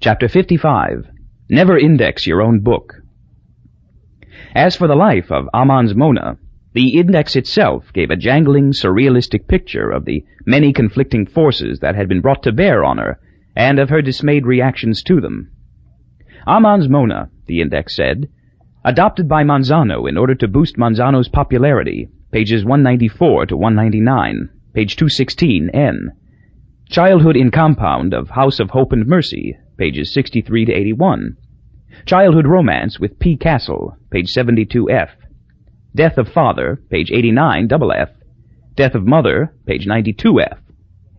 Chapter 55 Never Index Your Own Book. As for the life of Aamons Mona, the index itself gave a jangling, surrealistic picture of the many conflicting forces that had been brought to bear on her, and of her dismayed reactions to them. Aamons Mona, the index said, adopted by Monzano in order to boost Monzano's popularity, pages 194 to 199, page 216, N. Childhood in Compound of House of Hope and Mercy, pages 63 to 81. Childhood Romance with P. Castle, page 72F. Death of Father, page 89, double F. Death of Mother, page 92F.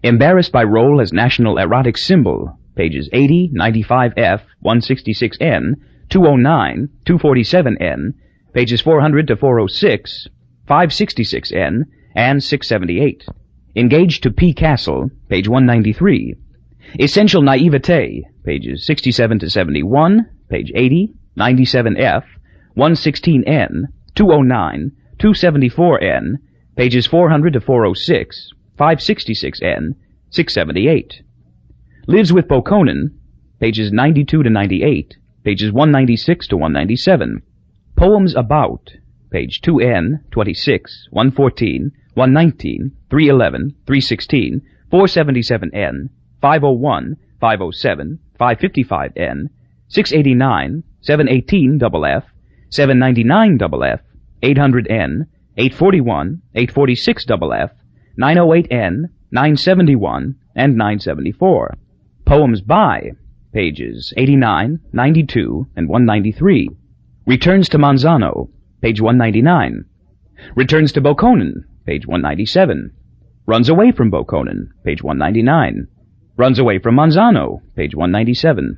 Embarrassed by Role as National Erotic Symbol, pages 80, 95F, 166N, 209, 247N, pages 400 to 406, 566N, and 678. Engaged to P. Castle, page 193. Essential Naivete, pages 67 to 71, page 80, 97F, 116N, 209, 274N, pages 400 to 406, 566N, 678. Lives with Bokonon, pages 92 to 98, pages 196 to 197. Poems About, page 2N, 26, 114, 119, 311, 316, 477N, 501, 507, 555N, 689, 718 FF, 799 FF, 800N, 841, 846 FF, 908N, 971, and 974. Poems by, pages 89, 92, and 193. Returns to Monzano, page 199. Returns to Bokonon, page 197. Runs away from Bokonon, page 199. Runs away from Monzano, page 197.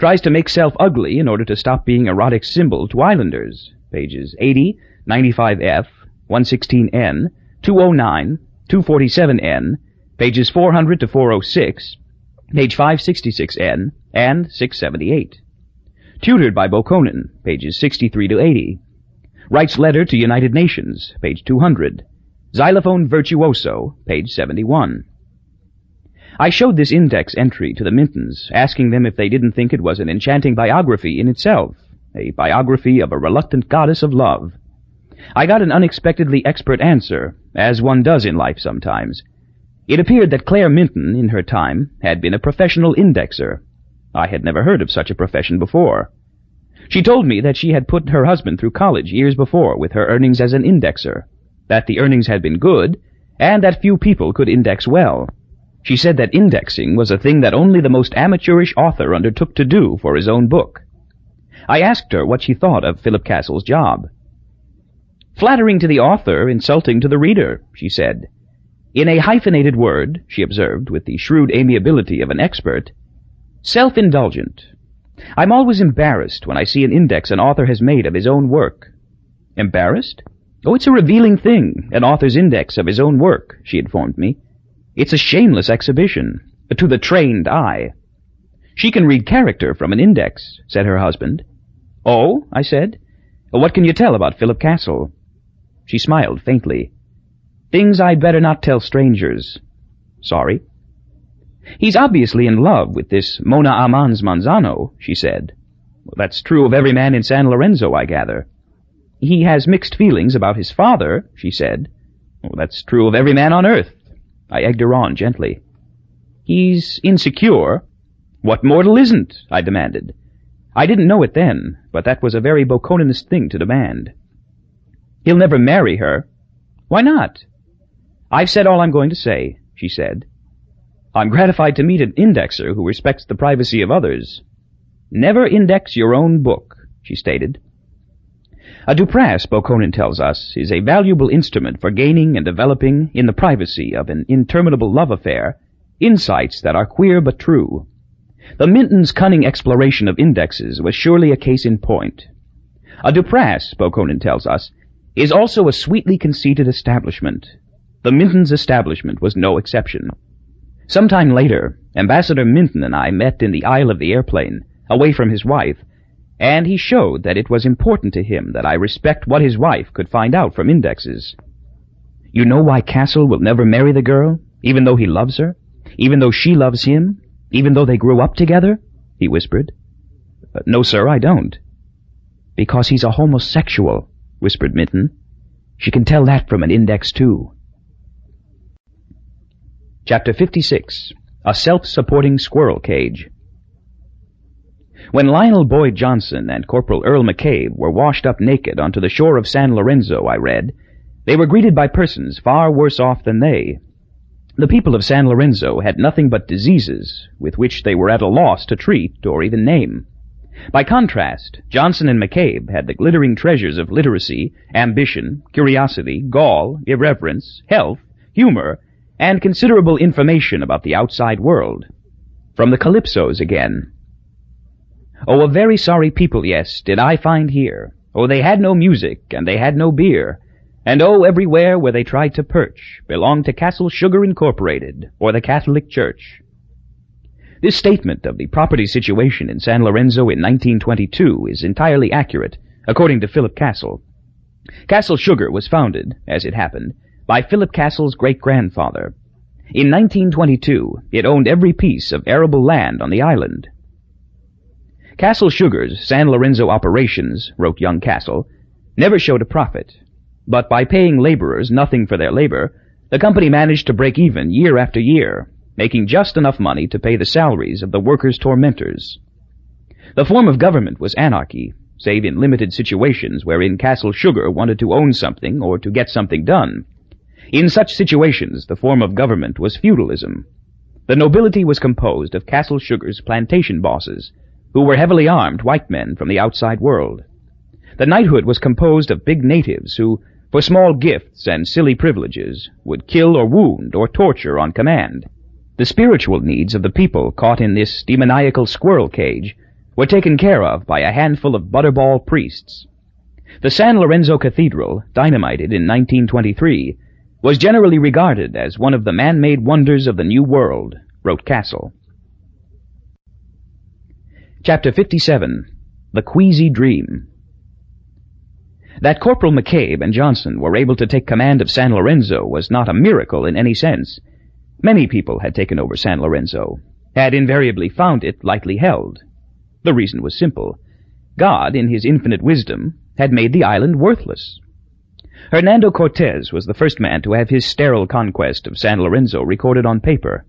Tries to make self ugly in order to stop being erotic symbol to islanders, pages 80, 95F, 116N, 209, 247N, pages 400 to 406, page 566N, and 678. Tutored by Bokonon, pages 63 to 80. Writes letter to United Nations, page 200. Xylophone Virtuoso, page 71. I showed this index entry to the Mintons, asking them if they didn't think it was an enchanting biography in itself, a biography of a reluctant goddess of love. I got an unexpectedly expert answer, as one does in life sometimes. It appeared that Claire Minton, in her time, had been a professional indexer. I had never heard of such a profession before. She told me that she had put her husband through college years before with her earnings as an indexer that the earnings had been good, and that few people could index well. She said that indexing was a thing that only the most amateurish author undertook to do for his own book. I asked her what she thought of Philip Castle's job. Flattering to the author, insulting to the reader, she said. In a hyphenated word, she observed with the shrewd amiability of an expert, self-indulgent. I'm always embarrassed when I see an index an author has made of his own work. Embarrassed? Oh, it's a revealing thing, an author's index of his own work, she informed me. It's a shameless exhibition, to the trained eye. She can read character from an index, said her husband. Oh, I said. What can you tell about Philip Castle? She smiled faintly. Things I'd better not tell strangers. Sorry. He's obviously in love with this Mona Aamons Monzano, she said. Well, that's true of every man in San Lorenzo, I gather. He has mixed feelings about his father, she said. Well, that's true of every man on earth. I egged her on gently. He's insecure. What mortal isn't? I demanded. I didn't know it then, but that was a very Bokononist thing to demand. He'll never marry her. Why not? I've said all I'm going to say, she said. I'm gratified to meet an indexer who respects the privacy of others. Never index your own book, she stated. A Duprass, Bokonon tells us, is a valuable instrument for gaining and developing, in the privacy of an interminable love affair, insights that are queer but true. The Minton's cunning exploration of indexes was surely a case in point. A Duprass, Bokonon tells us, is also a sweetly conceited establishment. The Minton's establishment was no exception. Some time later, Ambassador Minton and I met in the aisle of the airplane, away from his wife, and he showed that it was important to him that I respect what his wife could find out from indexes. You know why Castle will never marry the girl, even though he loves her, even though she loves him, even though they grew up together? he whispered. Uh, no, sir, I don't. Because he's a homosexual, whispered Minton. She can tell that from an index, too. Chapter 56 A Self-Supporting Squirrel Cage When Lionel Boyd Johnson and Corporal Earl McCabe were washed up naked onto the shore of San Lorenzo, I read, they were greeted by persons far worse off than they. The people of San Lorenzo had nothing but diseases, with which they were at a loss to treat or even name. By contrast, Johnson and McCabe had the glittering treasures of literacy, ambition, curiosity, gall, irreverence, health, humor, and considerable information about the outside world. From the Calypsos again. Oh, a very sorry people, yes, did I find here. Oh, they had no music, and they had no beer. And oh, everywhere where they tried to perch belonged to Castle Sugar Incorporated, or the Catholic Church. This statement of the property situation in San Lorenzo in 1922 is entirely accurate, according to Philip Castle. Castle Sugar was founded, as it happened, by Philip Castle's great-grandfather. In 1922, it owned every piece of arable land on the island. Castle Sugar's San Lorenzo operations, wrote young Castle, never showed a profit, but by paying laborers nothing for their labor, the company managed to break even year after year, making just enough money to pay the salaries of the workers' tormentors. The form of government was anarchy, save in limited situations wherein Castle Sugar wanted to own something or to get something done. In such situations, the form of government was feudalism. The nobility was composed of Castle Sugar's plantation bosses, who were heavily armed white men from the outside world. The knighthood was composed of big natives who, for small gifts and silly privileges, would kill or wound or torture on command. The spiritual needs of the people caught in this demoniacal squirrel cage were taken care of by a handful of butterball priests. The San Lorenzo Cathedral, dynamited in 1923, was generally regarded as one of the man-made wonders of the New World, wrote Castle. Chapter 57 The Queasy Dream That Corporal McCabe and Johnson were able to take command of San Lorenzo was not a miracle in any sense. Many people had taken over San Lorenzo, had invariably found it lightly held. The reason was simple. God, in his infinite wisdom, had made the island worthless. Hernando Cortez was the first man to have his sterile conquest of San Lorenzo recorded on paper.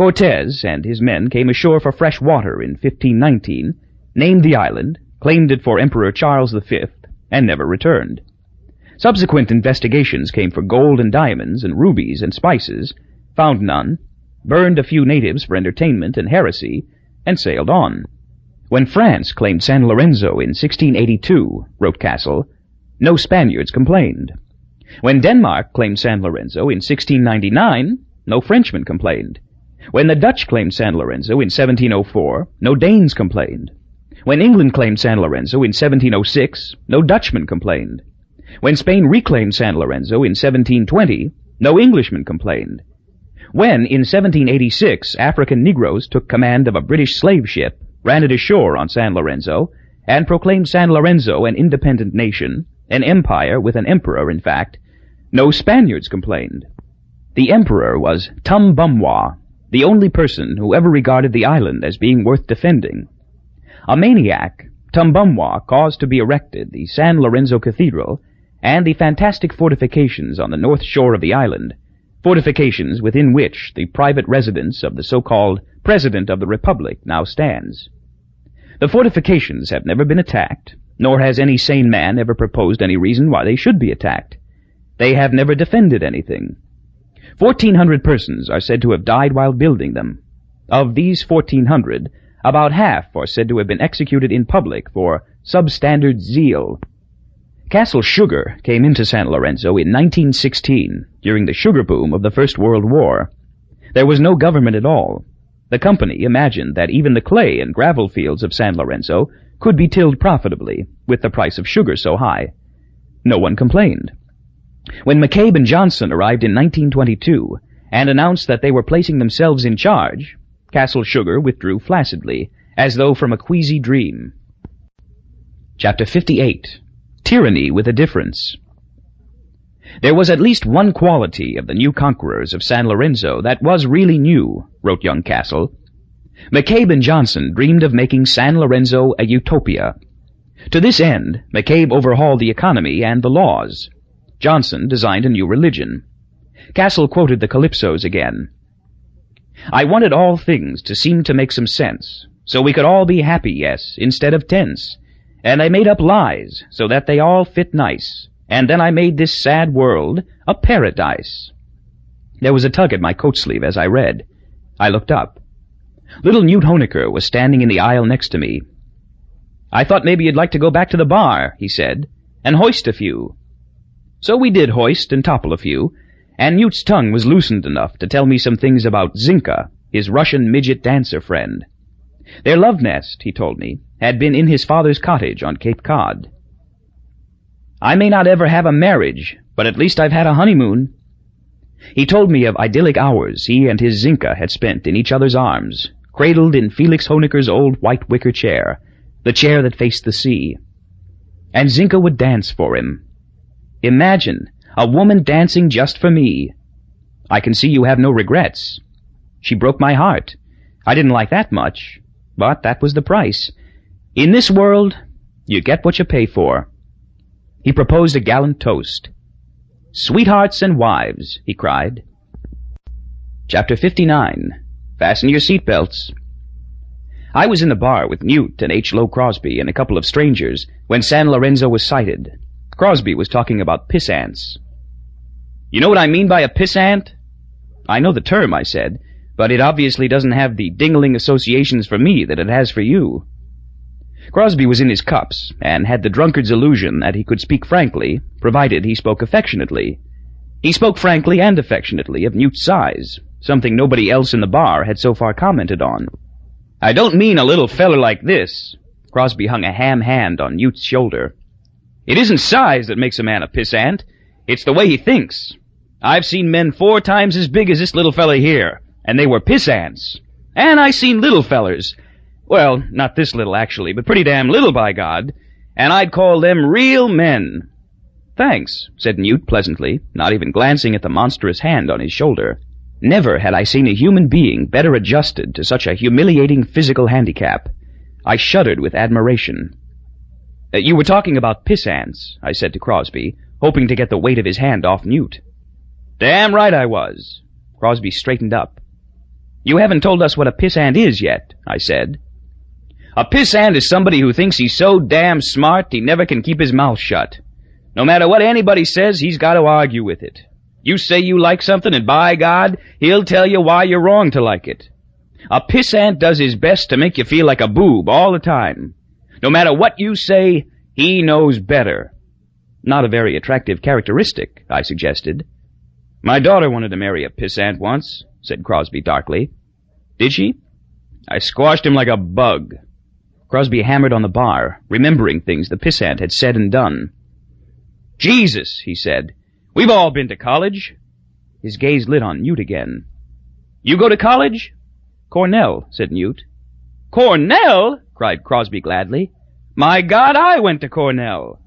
Cortez and his men came ashore for fresh water in 1519, named the island, claimed it for Emperor Charles V, and never returned. Subsequent investigations came for gold and diamonds and rubies and spices, found none, burned a few natives for entertainment and heresy, and sailed on. When France claimed San Lorenzo in 1682, wrote Castle, no Spaniards complained. When Denmark claimed San Lorenzo in 1699, no Frenchmen complained. When the Dutch claimed San Lorenzo in 1704, no Danes complained. When England claimed San Lorenzo in 1706, no Dutchman complained. When Spain reclaimed San Lorenzo in 1720, no Englishman complained. When, in 1786, African Negroes took command of a British slave ship, ran it ashore on San Lorenzo, and proclaimed San Lorenzo an independent nation, an empire with an emperor, in fact, no Spaniards complained. The emperor was Tumbumwa, the only person who ever regarded the island as being worth defending. A maniac, Tumbumwa caused to be erected the San Lorenzo Cathedral and the fantastic fortifications on the north shore of the island, fortifications within which the private residence of the so-called President of the Republic now stands. The fortifications have never been attacked, nor has any sane man ever proposed any reason why they should be attacked. They have never defended anything. Fourteen hundred persons are said to have died while building them. Of these fourteen hundred, about half are said to have been executed in public for substandard zeal. Castle Sugar came into San Lorenzo in 1916, during the sugar boom of the First World War. There was no government at all. The company imagined that even the clay and gravel fields of San Lorenzo could be tilled profitably, with the price of sugar so high. No one complained. When McCabe and Johnson arrived in 1922 and announced that they were placing themselves in charge, Castle Sugar withdrew flaccidly, as though from a queasy dream. Chapter 58 Tyranny with a Difference There was at least one quality of the new conquerors of San Lorenzo that was really new, wrote young Castle. McCabe and Johnson dreamed of making San Lorenzo a utopia. To this end, McCabe overhauled the economy and the laws. Johnson designed a new religion. Castle quoted the Calypsos again. I wanted all things to seem to make some sense, so we could all be happy, yes, instead of tense. And I made up lies, so that they all fit nice. And then I made this sad world a paradise. There was a tug at my coat sleeve as I read. I looked up. Little Newt Hoenikker was standing in the aisle next to me. I thought maybe you'd like to go back to the bar, he said, and hoist a few. So we did hoist and topple a few, and Newt's tongue was loosened enough to tell me some things about Zinka, his Russian midget dancer friend. Their love nest, he told me, had been in his father's cottage on Cape Cod. I may not ever have a marriage, but at least I've had a honeymoon. He told me of idyllic hours he and his Zinka had spent in each other's arms, cradled in Felix Hoenikker's old white wicker chair, the chair that faced the sea. And Zinka would dance for him. Imagine a woman dancing just for me. I can see you have no regrets. She broke my heart. I didn't like that much, but that was the price. In this world, you get what you pay for. He proposed a gallant toast. Sweethearts and wives, he cried. Chapter 59. Fasten your seatbelts. I was in the bar with Newt and H. Lowe Crosby and a couple of strangers when San Lorenzo was sighted. Crosby was talking about piss ants. You know what I mean by a piss ant? I know the term, I said, but it obviously doesn't have the dingling associations for me that it has for you. Crosby was in his cups, and had the drunkard's illusion that he could speak frankly, provided he spoke affectionately. He spoke frankly and affectionately of Newt's size, something nobody else in the bar had so far commented on. I don't mean a little feller like this. Crosby hung a ham hand on Newt's shoulder. It isn't size that makes a man a pissant. It's the way he thinks. I've seen men four times as big as this little fella here, and they were pissants. And I seen little fellers. Well, not this little actually, but pretty damn little by God. And I'd call them real men. Thanks, said Newt pleasantly, not even glancing at the monstrous hand on his shoulder. Never had I seen a human being better adjusted to such a humiliating physical handicap. I shuddered with admiration. Uh, you were talking about pissants, I said to Crosby, hoping to get the weight of his hand off Newt. Damn right I was. Crosby straightened up. You haven't told us what a pissant is yet, I said. A pissant is somebody who thinks he's so damn smart he never can keep his mouth shut. No matter what anybody says, he's got to argue with it. You say you like something, and by God, he'll tell you why you're wrong to like it. A pissant does his best to make you feel like a boob all the time. No matter what you say, he knows better. Not a very attractive characteristic, I suggested. My daughter wanted to marry a pissant once, said Crosby darkly. Did she? I squashed him like a bug. Crosby hammered on the bar, remembering things the pissant had said and done. Jesus, he said. We've all been to college. His gaze lit on Newt again. You go to college? Cornell, said Newt. Cornell? Cried Crosby gladly. My God, I went to Cornell.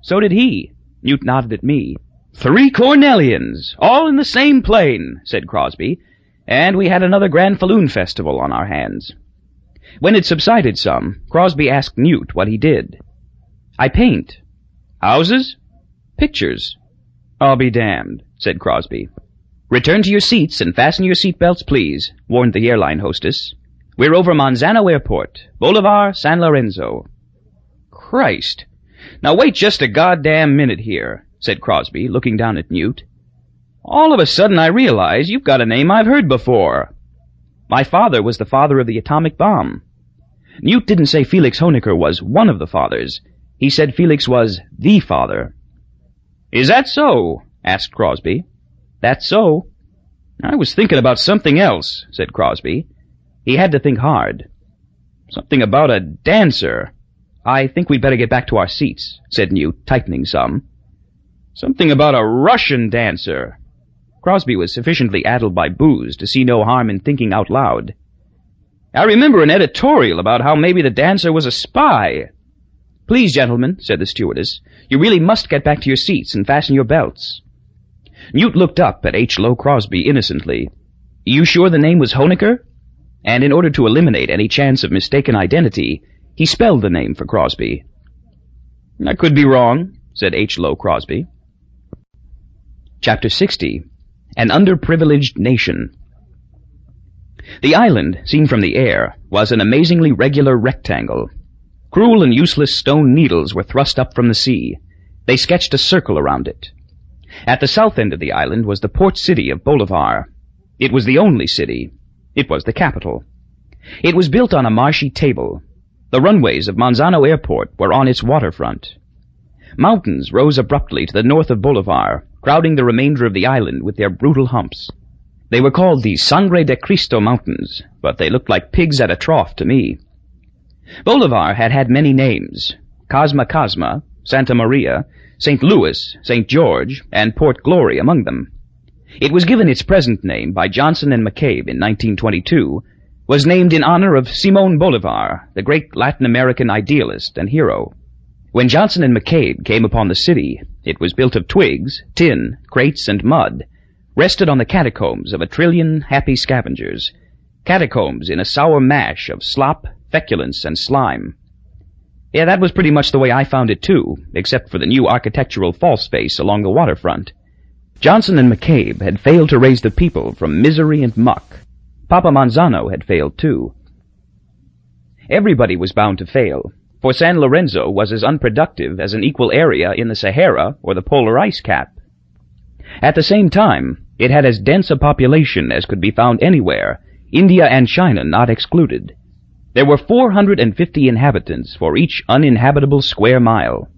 So did he. Newt nodded at me. Three Cornellians, all in the same plane, said Crosby, and we had another Granfalloon Festival on our hands. When it subsided some, Crosby asked Newt what he did. I paint. Houses? Pictures. I'll be damned, said Crosby. Return to your seats and fasten your seatbelts, please, warned the airline hostess. We're over Monzano Airport, Bolivar, San Lorenzo. Christ. Now wait just a goddamn minute here, said Crosby, looking down at Newt. All of a sudden I realize you've got a name I've heard before. My father was the father of the atomic bomb. Newt didn't say Felix Hoenikker was one of the fathers. He said Felix was the father. Is that so? asked Crosby. That's so. I was thinking about something else, said Crosby. He had to think hard. Something about a dancer. I think we'd better get back to our seats, said Newt, tightening some. Something about a Russian dancer. Crosby was sufficiently addled by booze to see no harm in thinking out loud. I remember an editorial about how maybe the dancer was a spy. Please, gentlemen, said the stewardess, you really must get back to your seats and fasten your belts. Newt looked up at H. Lowe Crosby innocently. You sure the name was Hoenikker? And in order to eliminate any chance of mistaken identity, he spelled the name for Crosby. I could be wrong, said H. Lowe Crosby. Chapter 60 An Underprivileged Nation The island, seen from the air, was an amazingly regular rectangle. Cruel and useless stone needles were thrust up from the sea. They sketched a circle around it. At the south end of the island was the port city of Bolivar. It was the only city. It was the capital. It was built on a marshy table. The runways of Monzano Airport were on its waterfront. Mountains rose abruptly to the north of Bolivar, crowding the remainder of the island with their brutal humps. They were called the Sangre de Cristo Mountains, but they looked like pigs at a trough to me. Bolivar had had many names. Cosma Cosma, Santa Maria, St. Louis, St. George, and Port Glory among them. It was given its present name by Johnson and McCabe in 1922, was named in honor of Simon Bolivar, the great Latin American idealist and hero. When Johnson and McCabe came upon the city, it was built of twigs, tin, crates, and mud, rested on the catacombs of a trillion happy scavengers, catacombs in a sour mash of slop, feculence, and slime. Yeah, that was pretty much the way I found it too, except for the new architectural false face along the waterfront. Johnson and McCabe had failed to raise the people from misery and muck. Papa Monzano had failed too. Everybody was bound to fail, for San Lorenzo was as unproductive as an equal area in the Sahara or the polar ice cap. At the same time, it had as dense a population as could be found anywhere, India and China not excluded. There were 450 inhabitants for each uninhabitable square mile.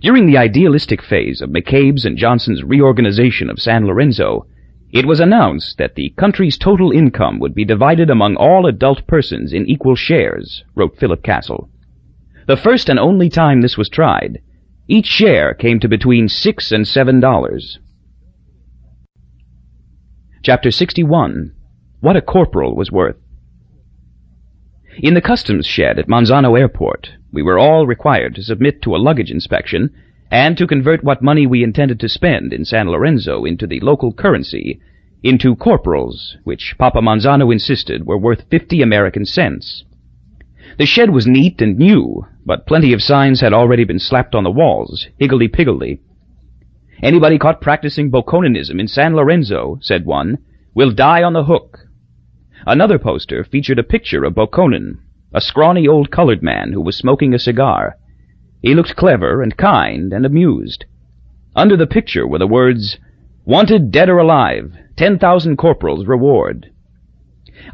During the idealistic phase of McCabe's and Johnson's reorganization of San Lorenzo, it was announced that the country's total income would be divided among all adult persons in equal shares, wrote Philip Castle. The first and only time this was tried, each share came to between six and seven dollars. Chapter 61 What a Corporal Was Worth in the customs shed at Monzano Airport, we were all required to submit to a luggage inspection and to convert what money we intended to spend in San Lorenzo into the local currency, into corporals, which Papa Monzano insisted were worth fifty American cents. The shed was neat and new, but plenty of signs had already been slapped on the walls, higgledy-piggledy. Anybody caught practicing Bokononism in San Lorenzo, said one, will die on the hook. Another poster featured a picture of Bokonon, a scrawny old colored man who was smoking a cigar. He looked clever and kind and amused. Under the picture were the words, Wanted dead or alive, ten thousand corporals reward.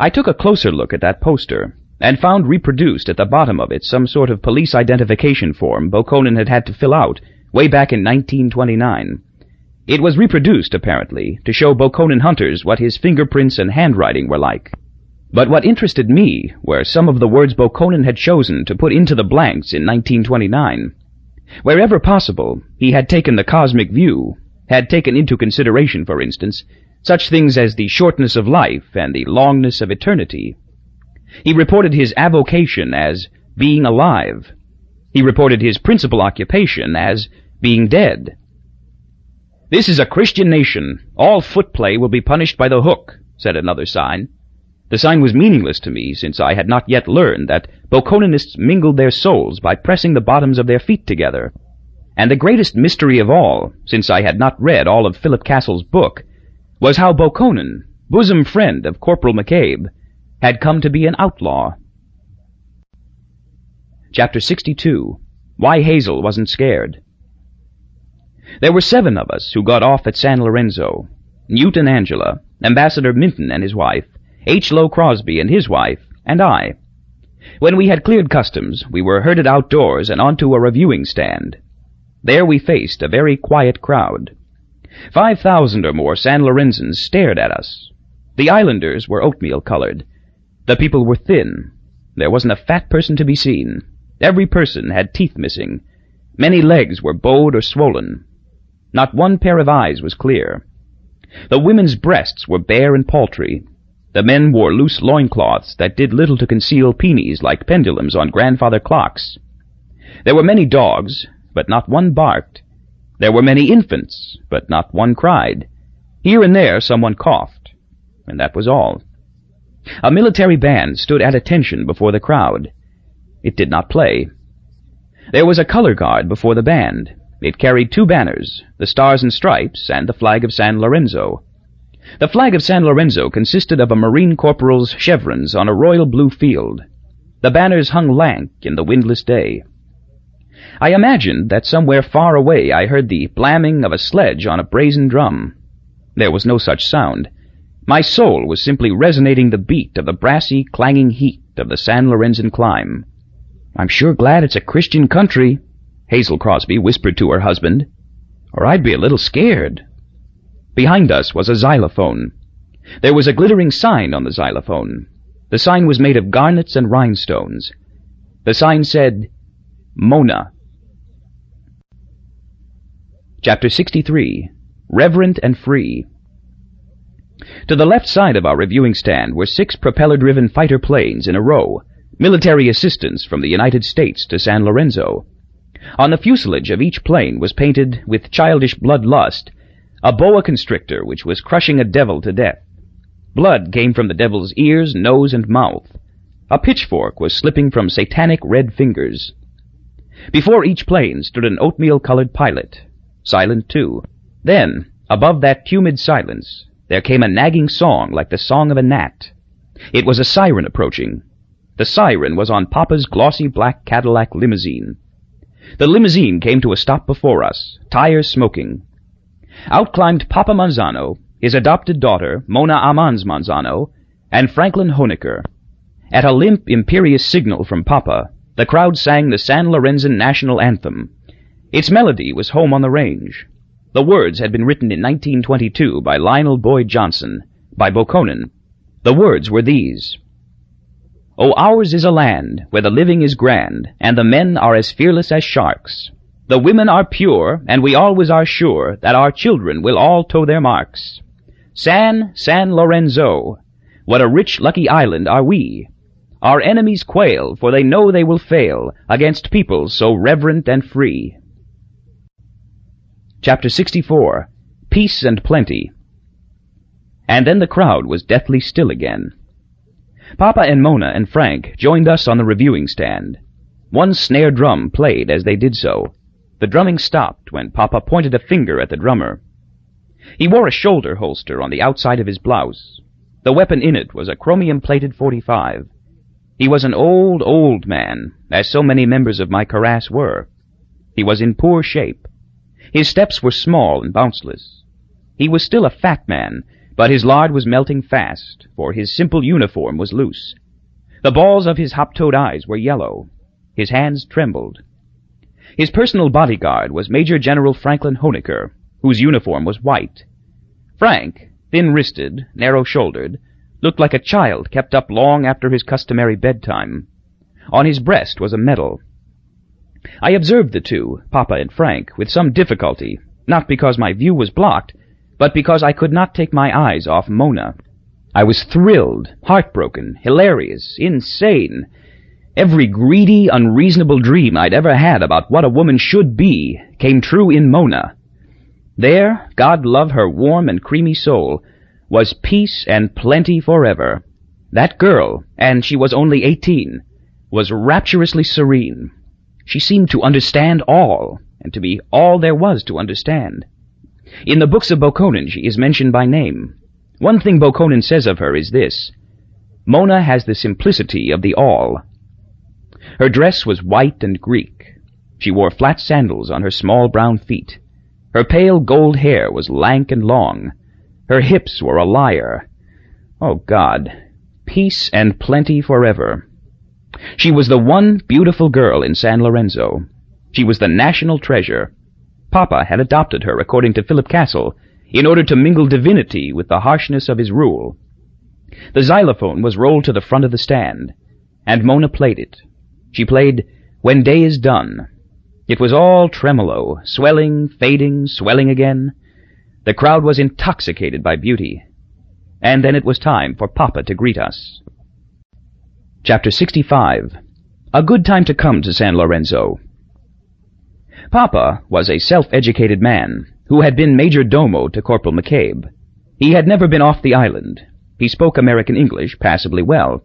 I took a closer look at that poster, and found reproduced at the bottom of it some sort of police identification form Bokonon had had to fill out way back in 1929. It was reproduced, apparently, to show Bokonon hunters what his fingerprints and handwriting were like. But what interested me were some of the words Bokonon had chosen to put into the blanks in 1929. Wherever possible, he had taken the cosmic view, had taken into consideration, for instance, such things as the shortness of life and the longness of eternity. He reported his avocation as being alive. He reported his principal occupation as being dead. This is a Christian nation. All footplay will be punished by the hook, said another sign. The sign was meaningless to me, since I had not yet learned that Bokononists mingled their souls by pressing the bottoms of their feet together. And the greatest mystery of all, since I had not read all of Philip Castle's book, was how Bokonon, bosom friend of Corporal McCabe, had come to be an outlaw. Chapter 62 Why Hazel Wasn't Scared there were seven of us who got off at San Lorenzo. Newt and Angela, Ambassador Minton and his wife, H. Lowe Crosby and his wife, and I. When we had cleared customs, we were herded outdoors and onto a reviewing stand. There we faced a very quiet crowd. Five thousand or more San Lorenzans stared at us. The islanders were oatmeal-colored. The people were thin. There wasn't a fat person to be seen. Every person had teeth missing. Many legs were bowed or swollen. Not one pair of eyes was clear. The women's breasts were bare and paltry. The men wore loose loincloths that did little to conceal peonies like pendulums on grandfather clocks. There were many dogs, but not one barked. There were many infants, but not one cried. Here and there someone coughed, and that was all. A military band stood at attention before the crowd. It did not play. There was a color guard before the band. It carried two banners, the Stars and Stripes and the flag of San Lorenzo. The flag of San Lorenzo consisted of a Marine corporal's chevrons on a royal blue field. The banners hung lank in the windless day. I imagined that somewhere far away I heard the blamming of a sledge on a brazen drum. There was no such sound. My soul was simply resonating the beat of the brassy, clanging heat of the San Lorenzo climb. I'm sure glad it's a Christian country, Hazel Crosby whispered to her husband, or I'd be a little scared. Behind us was a xylophone. There was a glittering sign on the xylophone. The sign was made of garnets and rhinestones. The sign said, Mona. Chapter 63 Reverent and Free To the left side of our reviewing stand were six propeller-driven fighter planes in a row, military assistance from the United States to San Lorenzo. On the fuselage of each plane was painted, with childish bloodlust, a boa constrictor which was crushing a devil to death. Blood came from the devil's ears, nose, and mouth. A pitchfork was slipping from satanic red fingers. Before each plane stood an oatmeal-colored pilot, silent too. Then, above that tumid silence, there came a nagging song like the song of a gnat. It was a siren approaching. The siren was on Papa's glossy black Cadillac limousine. The limousine came to a stop before us, tires smoking. Out climbed Papa Monzano, his adopted daughter, Mona Aamons Monzano, and Franklin Hoenikker. At a limp, imperious signal from Papa, the crowd sang the San Lorenzo national anthem. Its melody was Home on the Range. The words had been written in 1922 by Lionel Boyd Johnson, by Bokonon. The words were these. Oh, ours is a land where the living is grand, and the men are as fearless as sharks. The women are pure, and we always are sure that our children will all toe their marks. San, San Lorenzo, what a rich, lucky island are we! Our enemies quail, for they know they will fail against peoples so reverent and free. Chapter 64 Peace and Plenty And then the crowd was deathly still again. Papa and Mona and Frank joined us on the reviewing stand. One snare drum played as they did so. The drumming stopped when Papa pointed a finger at the drummer. He wore a shoulder holster on the outside of his blouse. The weapon in it was a chromium-plated 45. He was an old, old man, as so many members of my karass were. He was in poor shape. His steps were small and bounceless. He was still a fat man, but his lard was melting fast, for his simple uniform was loose. The balls of his hop-toad eyes were yellow. His hands trembled. His personal bodyguard was Major General Franklin Hoenikker, whose uniform was white. Frank, thin-wristed, narrow-shouldered, looked like a child kept up long after his customary bedtime. On his breast was a medal. I observed the two, Papa and Frank, with some difficulty, not because my view was blocked, but because I could not take my eyes off Mona. I was thrilled, heartbroken, hilarious, insane. Every greedy, unreasonable dream I'd ever had about what a woman should be came true in Mona. There, God love her warm and creamy soul, was peace and plenty forever. That girl, and she was only eighteen, was rapturously serene. She seemed to understand all, and to be all there was to understand. In the books of Bokonon she is mentioned by name. One thing Bokonon says of her is this. Mona has the simplicity of the all. Her dress was white and Greek. She wore flat sandals on her small brown feet. Her pale gold hair was lank and long. Her hips were a lyre. Oh God, peace and plenty forever. She was the one beautiful girl in San Lorenzo. She was the national treasure. Papa had adopted her, according to Philip Castle, in order to mingle divinity with the harshness of his rule. The xylophone was rolled to the front of the stand, and Mona played it. She played When Day is Done. It was all tremolo, swelling, fading, swelling again. The crowd was intoxicated by beauty. And then it was time for Papa to greet us. Chapter 65 A Good Time to Come to San Lorenzo Papa was a self-educated man who had been major domo to Corporal McCabe. He had never been off the island. He spoke American English passably well.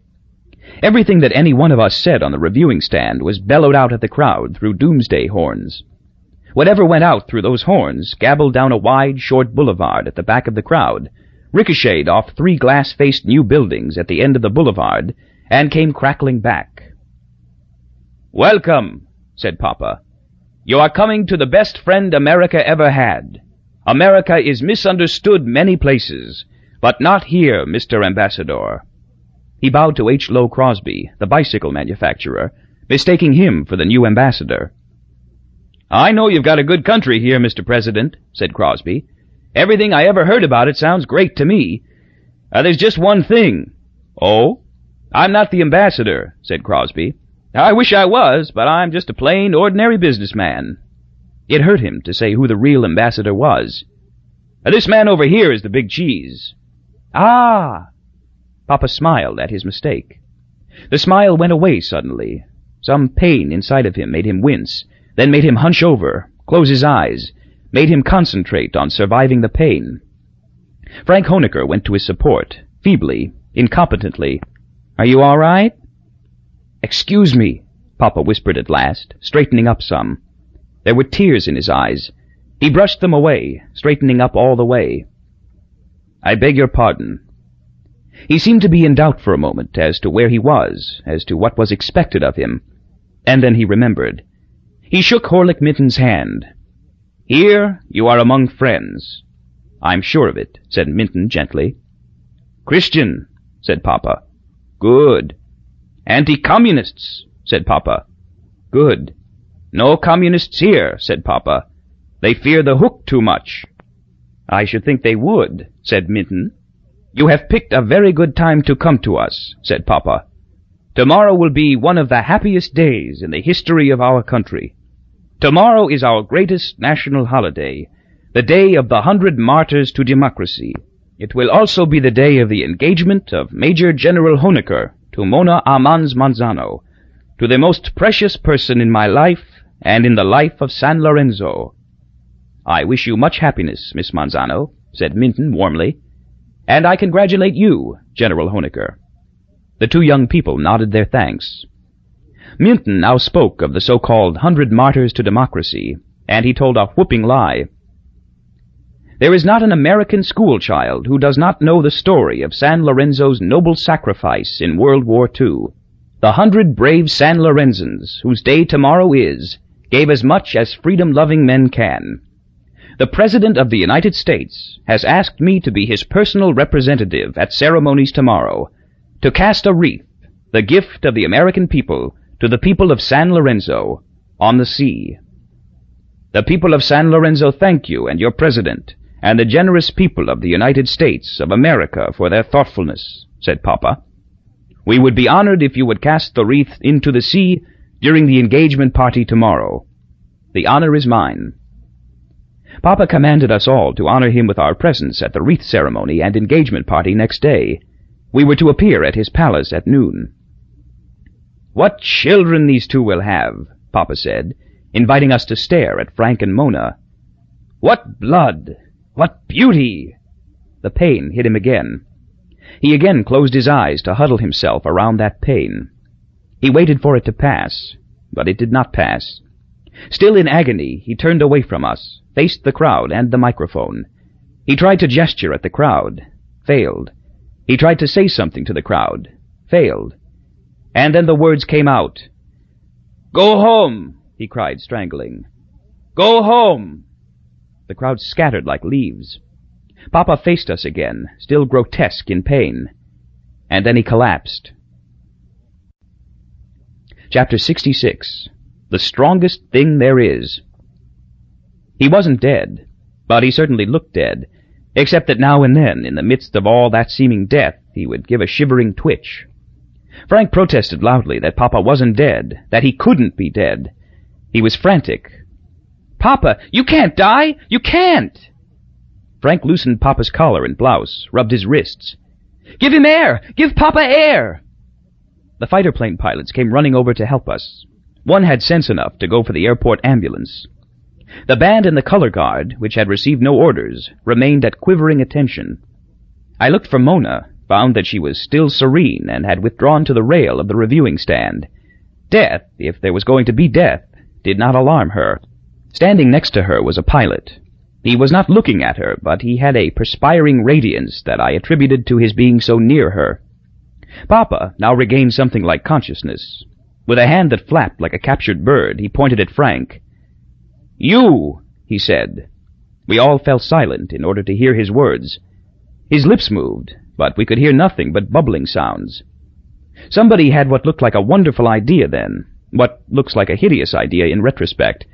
Everything that any one of us said on the reviewing stand was bellowed out at the crowd through doomsday horns. Whatever went out through those horns gabbled down a wide, short boulevard at the back of the crowd, ricocheted off three glass-faced new buildings at the end of the boulevard, and came crackling back. Welcome, said Papa. You are coming to the best friend America ever had. America is misunderstood many places, but not here, Mr. Ambassador. He bowed to H. Lowe Crosby, the bicycle manufacturer, mistaking him for the new ambassador. I know you've got a good country here, Mr. President, said Crosby. Everything I ever heard about it sounds great to me. Uh, there's just one thing. Oh? I'm not the ambassador, said Crosby. I wish I was, but I'm just a plain, ordinary businessman. It hurt him to say who the real ambassador was. This man over here is the big cheese. Ah! Papa smiled at his mistake. The smile went away suddenly. Some pain inside of him made him wince, then made him hunch over, close his eyes, made him concentrate on surviving the pain. Frank Hoenikker went to his support, feebly, incompetently. Are you all right? Excuse me, Papa whispered at last, straightening up some. There were tears in his eyes. He brushed them away, straightening up all the way. I beg your pardon. He seemed to be in doubt for a moment as to where he was, as to what was expected of him. And then he remembered. He shook Horlick Minton's hand. Here you are among friends. I'm sure of it, said Minton gently. Christian, said Papa. Good. Anti-communists, said Papa. Good. No communists here, said Papa. They fear the hook too much. I should think they would, said Minton. You have picked a very good time to come to us, said Papa. Tomorrow will be one of the happiest days in the history of our country. Tomorrow is our greatest national holiday, the day of the hundred martyrs to democracy. It will also be the day of the engagement of Major General Hoenikker to Mona Aamons Monzano, to the most precious person in my life and in the life of San Lorenzo. I wish you much happiness, Miss Monzano, said Minton warmly, and I congratulate you, General Hoenikker. The two young people nodded their thanks. Minton now spoke of the so-called hundred martyrs to democracy, and he told a whooping lie. There is not an American schoolchild who does not know the story of San Lorenzo's noble sacrifice in World War II. The hundred brave San Lorenzans, whose day tomorrow is, gave as much as freedom-loving men can. The President of the United States has asked me to be his personal representative at ceremonies tomorrow, to cast a wreath, the gift of the American people, to the people of San Lorenzo on the sea. The people of San Lorenzo thank you and your president, and the generous people of the United States of America for their thoughtfulness, said Papa. We would be honored if you would cast the wreath into the sea during the engagement party tomorrow. The honor is mine. Papa commanded us all to honor him with our presence at the wreath ceremony and engagement party next day. We were to appear at his palace at noon. What children these two will have, Papa said, inviting us to stare at Frank and Mona. What blood! What beauty! The pain hit him again. He again closed his eyes to huddle himself around that pain. He waited for it to pass, but it did not pass. Still in agony, he turned away from us, faced the crowd and the microphone. He tried to gesture at the crowd, failed. He tried to say something to the crowd, failed. And then the words came out. Go home, he cried, strangling. Go home! The crowd scattered like leaves. Papa faced us again, still grotesque in pain. And then he collapsed. Chapter 66 The Strongest Thing There Is He wasn't dead, but he certainly looked dead, except that now and then, in the midst of all that seeming death, he would give a shivering twitch. Frank protested loudly that Papa wasn't dead, that he couldn't be dead. He was frantic. Papa, you can't die! You can't! Frank loosened Papa's collar and blouse, rubbed his wrists. Give him air! Give Papa air! The fighter plane pilots came running over to help us. One had sense enough to go for the airport ambulance. The band and the color guard, which had received no orders, remained at quivering attention. I looked for Mona, found that she was still serene and had withdrawn to the rail of the reviewing stand. Death, if there was going to be death, did not alarm her. Standing next to her was a pilot. He was not looking at her, but he had a perspiring radiance that I attributed to his being so near her. Papa now regained something like consciousness. With a hand that flapped like a captured bird, he pointed at Frank. You, he said. We all fell silent in order to hear his words. His lips moved, but we could hear nothing but bubbling sounds. Somebody had what looked like a wonderful idea then, what looks like a hideous idea in retrospect.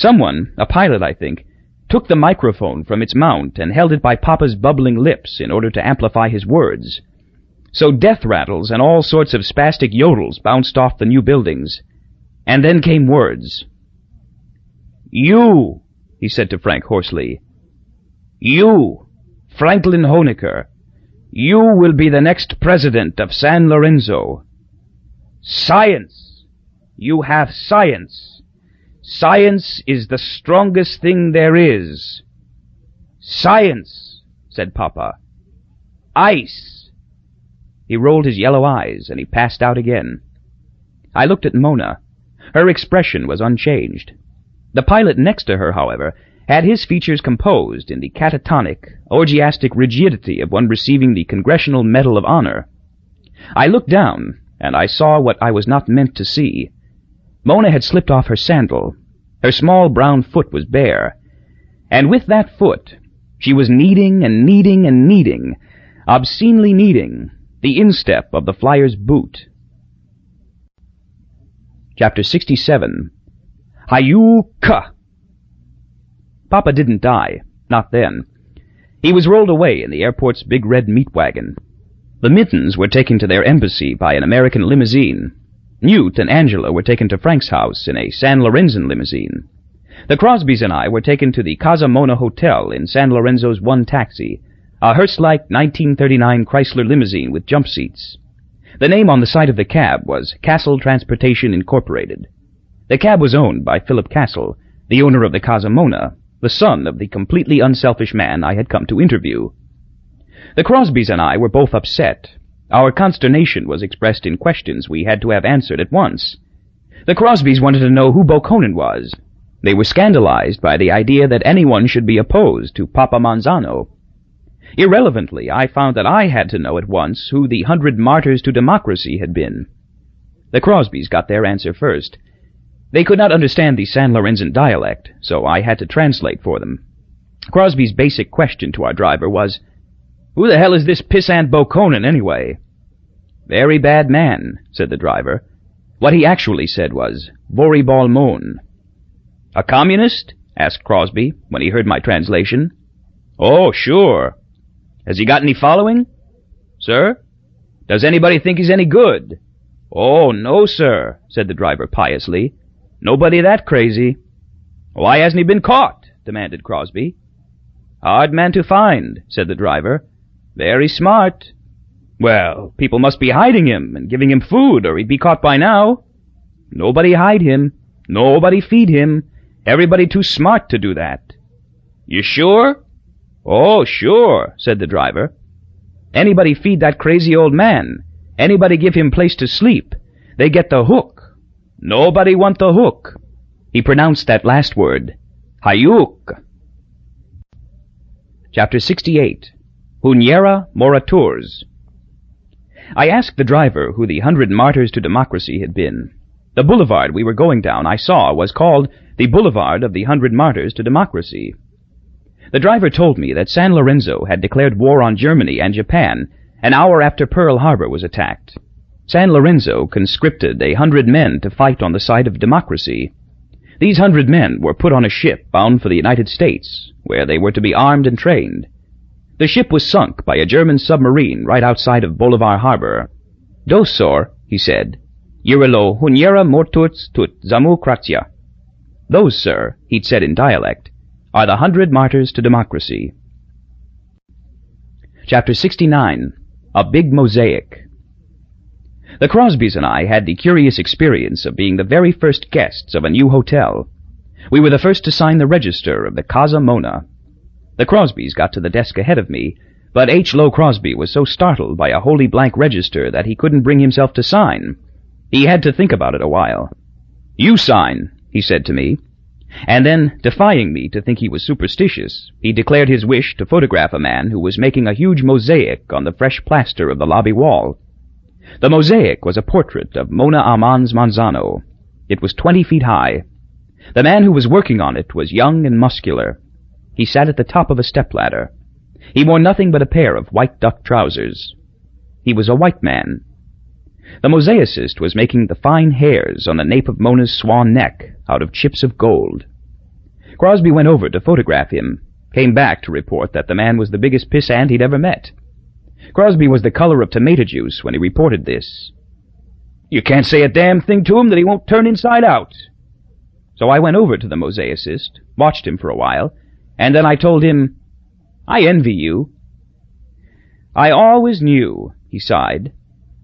Someone, a pilot I think, took the microphone from its mount and held it by Papa's bubbling lips in order to amplify his words. So death rattles and all sorts of spastic yodels bounced off the new buildings. And then came words. You, he said to Frank hoarsely. You, Franklin Hoenikker, you will be the next president of San Lorenzo. Science! You have science! Science is the strongest thing there is. Science, said Papa. Ice. He rolled his yellow eyes, and he passed out again. I looked at Mona. Her expression was unchanged. The pilot next to her, however, had his features composed in the catatonic, orgiastic rigidity of one receiving the Congressional Medal of Honor. I looked down, and I saw what I was not meant to see. Mona had slipped off her sandal her small brown foot was bare, and with that foot she was kneading and kneading and kneading, obscenely kneading, the instep of the flyer's boot. Chapter 67 Hayuka! Papa didn't die. Not then. He was rolled away in the airport's big red meat wagon. The Mintons were taken to their embassy by an American limousine, Newt and Angela were taken to Frank's house in a San Lorenzo limousine. The Crosbys and I were taken to the Casa Mona Hotel in San Lorenzo's one taxi, a hearse-like 1939 Chrysler limousine with jump seats. The name on the side of the cab was Castle Transportation Incorporated. The cab was owned by Philip Castle, the owner of the Casa Mona, the son of the completely unselfish man I had come to interview. The Crosbys and I were both upset, our consternation was expressed in questions we had to have answered at once. The Crosbys wanted to know who Bokonon was. They were scandalized by the idea that anyone should be opposed to Papa Monzano. Irrelevantly, I found that I had to know at once who the hundred martyrs to democracy had been. The Crosbys got their answer first. They could not understand the San Lorenzo dialect, so I had to translate for them. Crosby's basic question to our driver was, who the hell is this pissant Bokonon, anyway? Very bad man, said the driver. What he actually said was, Voribal Mon. A communist? asked Crosby, when he heard my translation. Oh, sure. Has he got any following? Sir? Does anybody think he's any good? Oh, no, sir, said the driver piously. Nobody that crazy. Why hasn't he been caught? demanded Crosby. Hard man to find, said the driver. Very smart. Well, people must be hiding him and giving him food, or he'd be caught by now. Nobody hide him. Nobody feed him. Everybody too smart to do that. You sure? Oh, sure, said the driver. Anybody feed that crazy old man. Anybody give him place to sleep. They get the hook. Nobody want the hook. He pronounced that last word. Hayuk. Chapter 68 Huniera Moraturs. I asked the driver who the hundred martyrs to democracy had been. The boulevard we were going down, I saw, was called the Boulevard of the Hundred Martyrs to Democracy. The driver told me that San Lorenzo had declared war on Germany and Japan an hour after Pearl Harbor was attacked. San Lorenzo conscripted a hundred men to fight on the side of democracy. These hundred men were put on a ship bound for the United States, where they were to be armed and trained. The ship was sunk by a German submarine right outside of Bolivar Harbor. Dosor, he said, Irilo huniera mortuts tut zamocratia. Those, sir, he'd said in dialect, are the hundred martyrs to democracy. Chapter 69 A Big Mosaic The Crosbys and I had the curious experience of being the very first guests of a new hotel. We were the first to sign the register of the Casa Mona, the Crosbys got to the desk ahead of me, But H. Lowe Crosby was so startled by a wholly blank register that he couldn't bring himself to sign. He had to think about it a while. You sign, he said to me. And then, defying me to think he was superstitious, he declared his wish to photograph a man who was making a huge mosaic on the fresh plaster of the lobby wall. The mosaic was a portrait of Mona Aamons Monzano. It was twenty feet high. The man who was working on it was young and muscular. He sat at the top of a stepladder. He wore nothing but a pair of white duck trousers. He was a white man. The mosaicist was making the fine hairs on the nape of Mona's swan neck out of chips of gold. Crosby went over to photograph him, came back to report that the man was the biggest pissant he'd ever met. Crosby was the color of tomato juice when he reported this. You can't say a damn thing to him that he won't turn inside out. So I went over to the mosaicist, watched him for a while, and then I told him, I envy you. I always knew, he sighed,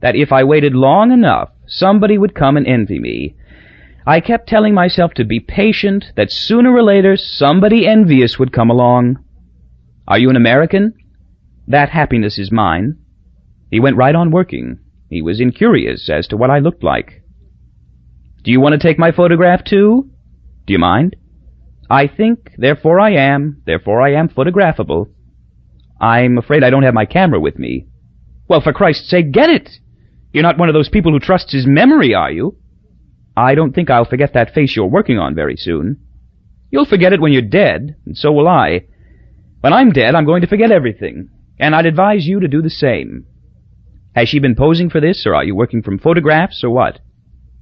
that if I waited long enough, somebody would come and envy me. I kept telling myself to be patient, that sooner or later somebody envious would come along. Are you an American? That happiness is mine. He went right on working. He was incurious as to what I looked like. Do you want to take my photograph too? Do you mind? I think, therefore I am, therefore I am photographable. I'm afraid I don't have my camera with me. Well, for Christ's sake, get it! You're not one of those people who trusts his memory, are you? I don't think I'll forget that face you're working on very soon. You'll forget it when you're dead, and so will I. When I'm dead, I'm going to forget everything, and I'd advise you to do the same. Has she been posing for this, or are you working from photographs, or what?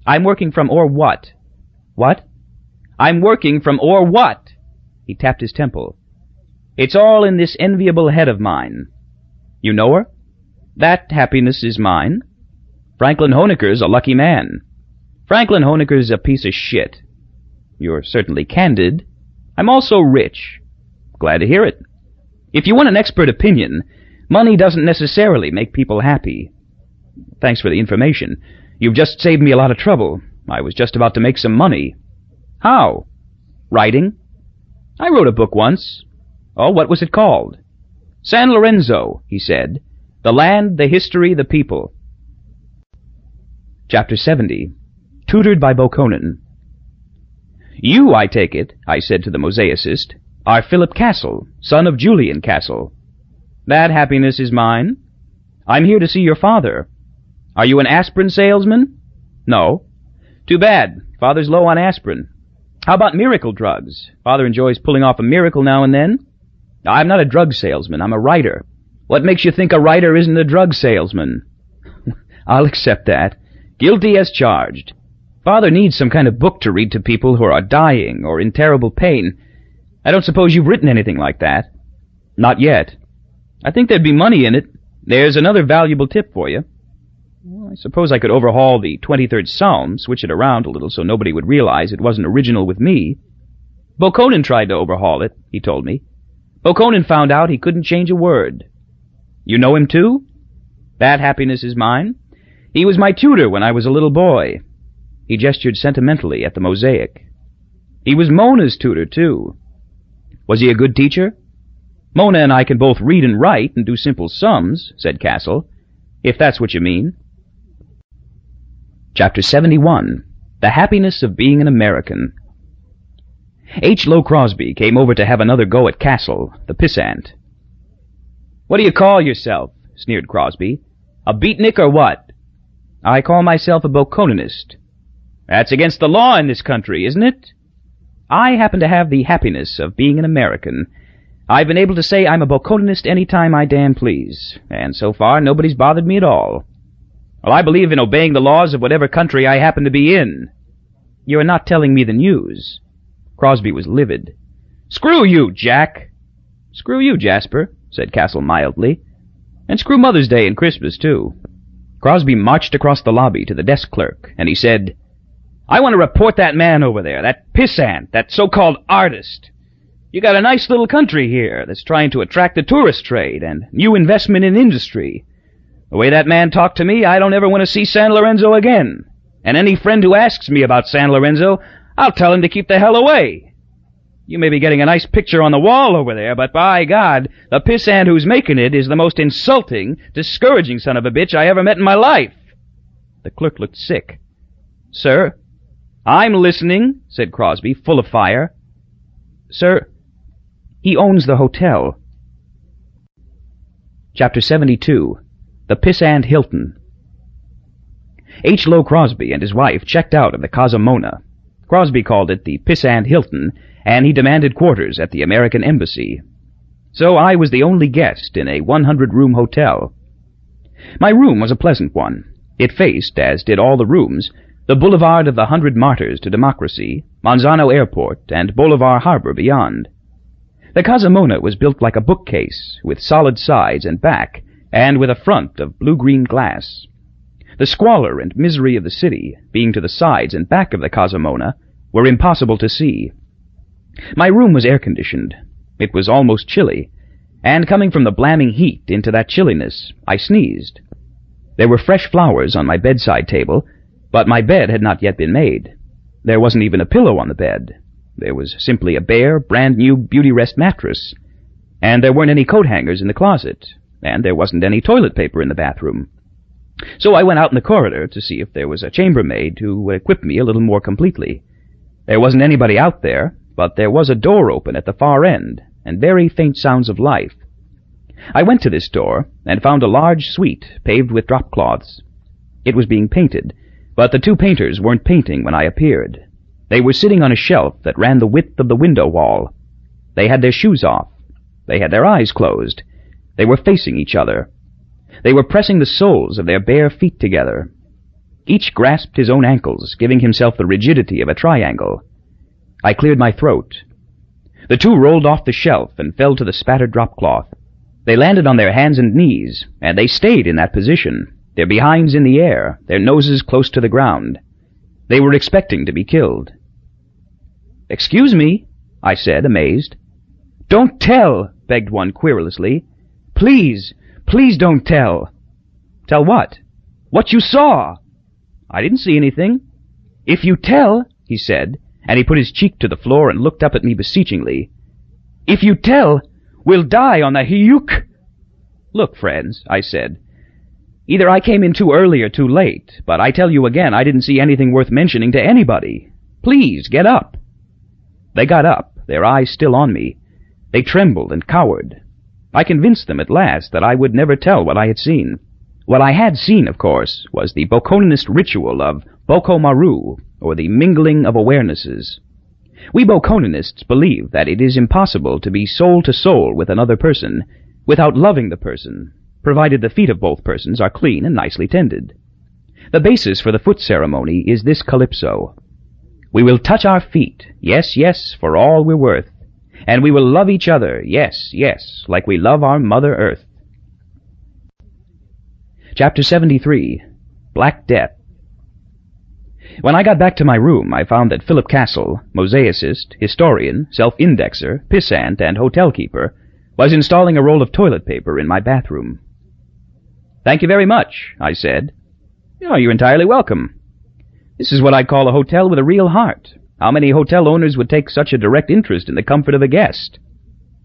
I'm working from or what? What? I'm working from or what? He tapped his temple. It's all in this enviable head of mine. You know her? That happiness is mine. Franklin Hoenikker's a lucky man. Franklin Hoenikker's a piece of shit. You're certainly candid. I'm also rich. Glad to hear it. If you want an expert opinion, money doesn't necessarily make people happy. Thanks for the information. You've just saved me a lot of trouble. I was just about to make some money. How? Writing? I wrote a book once. Oh, what was it called? San Lorenzo, he said. The land, the history, the people. Chapter 70 Tutored by Bokonon You, I take it, I said to the mosaicist, are Philip Castle, son of Julian Castle. That happiness is mine. I'm here to see your father. Are you an aspirin salesman? No. Too bad. Father's low on aspirin. How about miracle drugs? Father enjoys pulling off a miracle now and then. I'm not a drug salesman. I'm a writer. What makes you think a writer isn't a drug salesman? I'll accept that. Guilty as charged. Father needs some kind of book to read to people who are dying or in terrible pain. I don't suppose you've written anything like that. Not yet. I think there'd be money in it. There's another valuable tip for you. Well, I suppose I could overhaul the 23rd Psalm, switch it around a little so nobody would realize it wasn't original with me. Bokonon tried to overhaul it, he told me. Bokonon found out he couldn't change a word. You know him too? That happiness is mine. He was my tutor when I was a little boy. He gestured sentimentally at the mosaic. He was Mona's tutor, too. Was he a good teacher? Mona and I can both read and write and do simple sums, said Castle, if that's what you mean. Chapter 71 The Happiness of Being an American H. Lowe Crosby came over to have another go at Castle, the pissant. What do you call yourself? sneered Crosby. A beatnik or what? I call myself a Bokononist. That's against the law in this country, isn't it? I happen to have the happiness of being an American. I've been able to say I'm a Bokononist any time I damn please, and so far nobody's bothered me at all. Well, I believe in obeying the laws of whatever country I happen to be in. You're not telling me the news. Crosby was livid. Screw you, Jack! Screw you, Jasper, said Castle mildly. And screw Mother's Day and Christmas, too. Crosby marched across the lobby to the desk clerk, and he said, I want to report that man over there, that pissant, that so-called artist. You got a nice little country here that's trying to attract the tourist trade and new investment in industry. The way that man talked to me, I don't ever want to see San Lorenzo again. And any friend who asks me about San Lorenzo, I'll tell him to keep the hell away. You may be getting a nice picture on the wall over there, but by God, the pissant who's making it is the most insulting, discouraging son of a bitch I ever met in my life. The clerk looked sick. Sir? I'm listening, said Crosby, full of fire. Sir, he owns the hotel. Chapter 72 The Pissant Hilton H. Lowe Crosby and his wife checked out of the Casa Mona. Crosby called it the Pissant Hilton, and he demanded quarters at the American Embassy. So I was the only guest in a 100-room hotel. My room was a pleasant one. It faced, as did all the rooms, the Boulevard of the Hundred Martyrs to Democracy, Monzano Airport, and Bolivar Harbor beyond. The Casa Mona was built like a bookcase, with solid sides and back, and with a front of blue-green glass. The squalor and misery of the city, being to the sides and back of the Casa Mona, were impossible to see. My room was air-conditioned. It was almost chilly, and coming from the blamming heat into that chilliness, I sneezed. There were fresh flowers on my bedside table, but my bed had not yet been made. There wasn't even a pillow on the bed. There was simply a bare, brand-new Beauty-Rest mattress. And there weren't any coat hangers in the closet, and there wasn't any toilet paper in the bathroom. So I went out in the corridor to see if there was a chambermaid who would equip me a little more completely. There wasn't anybody out there, but there was a door open at the far end, and very faint sounds of life. I went to this door, and found a large suite paved with drop cloths. It was being painted, but the two painters weren't painting when I appeared. They were sitting on a shelf that ran the width of the window wall. They had their shoes off. They had their eyes closed. They were facing each other. They were pressing the soles of their bare feet together. Each grasped his own ankles, giving himself the rigidity of a triangle. I cleared my throat. The two rolled off the shelf and fell to the spattered drop cloth. They landed on their hands and knees, and they stayed in that position, their behinds in the air, their noses close to the ground. They were expecting to be killed. Excuse me, I said, amazed. Don't tell, begged one querulously. Please, please don't tell. Tell what? What you saw. I didn't see anything. If you tell, he said, and he put his cheek to the floor and looked up at me beseechingly. If you tell, we'll die on the Hiyuk. Look, friends, I said. Either I came in too early or too late, but I tell you again I didn't see anything worth mentioning to anybody. Please, get up. They got up, their eyes still on me. They trembled and cowered. I convinced them at last that I would never tell what I had seen. What I had seen, of course, was the Bokononist ritual of Boko Maru, or the mingling of awarenesses. We Bokononists believe that it is impossible to be soul to soul with another person without loving the person, provided the feet of both persons are clean and nicely tended. The basis for the foot ceremony is this calypso. We will touch our feet, yes, yes, for all we're worth, and we will love each other, yes, yes, like we love our Mother Earth. Chapter 73 Black Death when I got back to my room, I found that Philip Castle, mosaicist, historian, self-indexer, pissant, and hotel keeper, was installing a roll of toilet paper in my bathroom. Thank you very much, I said. Oh, you're entirely welcome. This is what I call a hotel with a real heart. How many hotel owners would take such a direct interest in the comfort of a guest?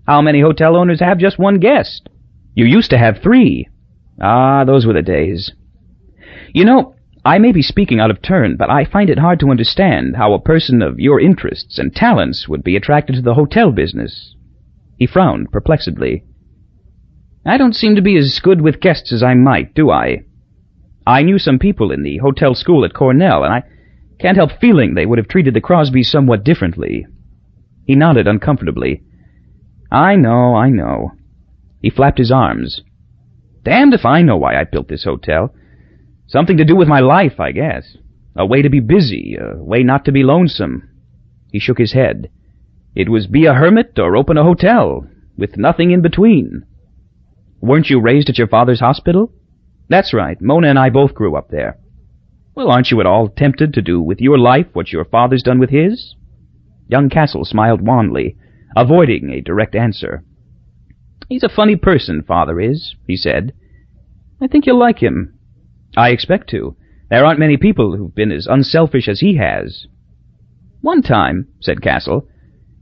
How many hotel owners have just one guest? You used to have three. Ah, those were the days. You know, I may be speaking out of turn, but I find it hard to understand how a person of your interests and talents would be attracted to the hotel business. He frowned perplexedly. I don't seem to be as good with guests as I might, do I? I knew some people in the hotel school at Cornell, and I can't help feeling they would have treated the Crosbys somewhat differently. He nodded uncomfortably. I know, I know. He flapped his arms. Damned if I know why I built this hotel. Something to do with my life, I guess. A way to be busy, a way not to be lonesome. He shook his head. It was be a hermit or open a hotel, with nothing in between. Weren't you raised at your father's hospital? That's right. Mona and I both grew up there. Well, aren't you at all tempted to do with your life what your father's done with his? Young Castle smiled wanly, avoiding a direct answer. He's a funny person, father is, he said. I think you'll like him. I expect to. There aren't many people who've been as unselfish as he has. One time, said Castle,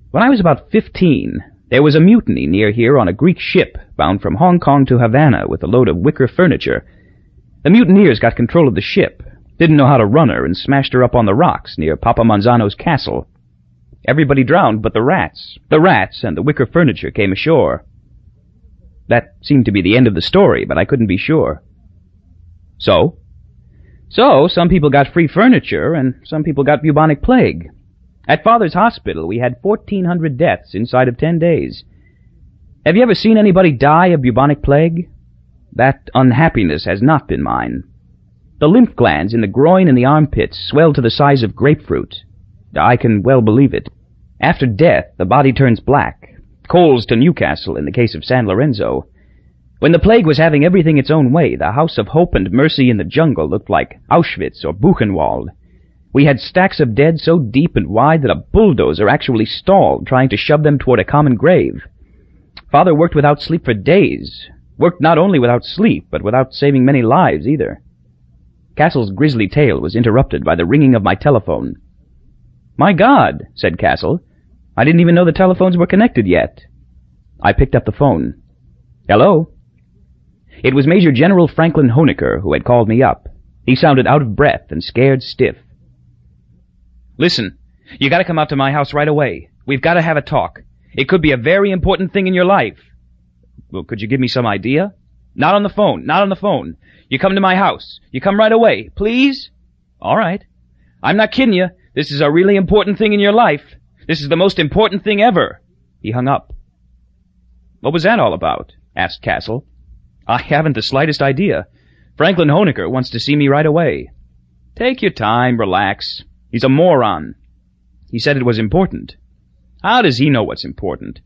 When I was about fifteen, there was a mutiny near here on a Greek ship bound from Hong Kong to Havana with a load of wicker furniture. The mutineers got control of the ship, didn't know how to run her, and smashed her up on the rocks near Papa Monzano's castle. Everybody drowned but the rats. The rats and the wicker furniture came ashore. That seemed to be the end of the story, but I couldn't be sure. So? So, some people got free furniture, and some people got bubonic plague. At Father's hospital, we had 1,400 deaths inside of ten days. Have you ever seen anybody die of bubonic plague? That unhappiness has not been mine. The lymph glands in the groin and the armpits swell to the size of grapefruit. I can well believe it. After death, the body turns black. Coals to Newcastle in the case of San Lorenzo. When the plague was having everything its own way, the House of Hope and Mercy in the jungle looked like Auschwitz or Buchenwald. We had stacks of dead so deep and wide that a bulldozer actually stalled trying to shove them toward a common grave. Father worked without sleep for days. Worked not only without sleep, but without saving many lives either. Castle's grisly tale was interrupted by the ringing of my telephone. My God, said Castle. I didn't even know the telephones were connected yet. I picked up the phone. Hello? It was Major General Franklin Hoenikker who had called me up. He sounded out of breath and scared stiff. Listen, you gotta come out to my house right away. We've gotta have a talk. It could be a very important thing in your life. Well, could you give me some idea? Not on the phone, not on the phone. You come to my house. You come right away, please? All right. I'm not kidding you. This is a really important thing in your life. This is the most important thing ever. He hung up. What was that all about? asked Castle. I haven't the slightest idea. Franklin Hoenikker wants to see me right away. Take your time, relax. He's a moron. He said it was important. How does he know what's important?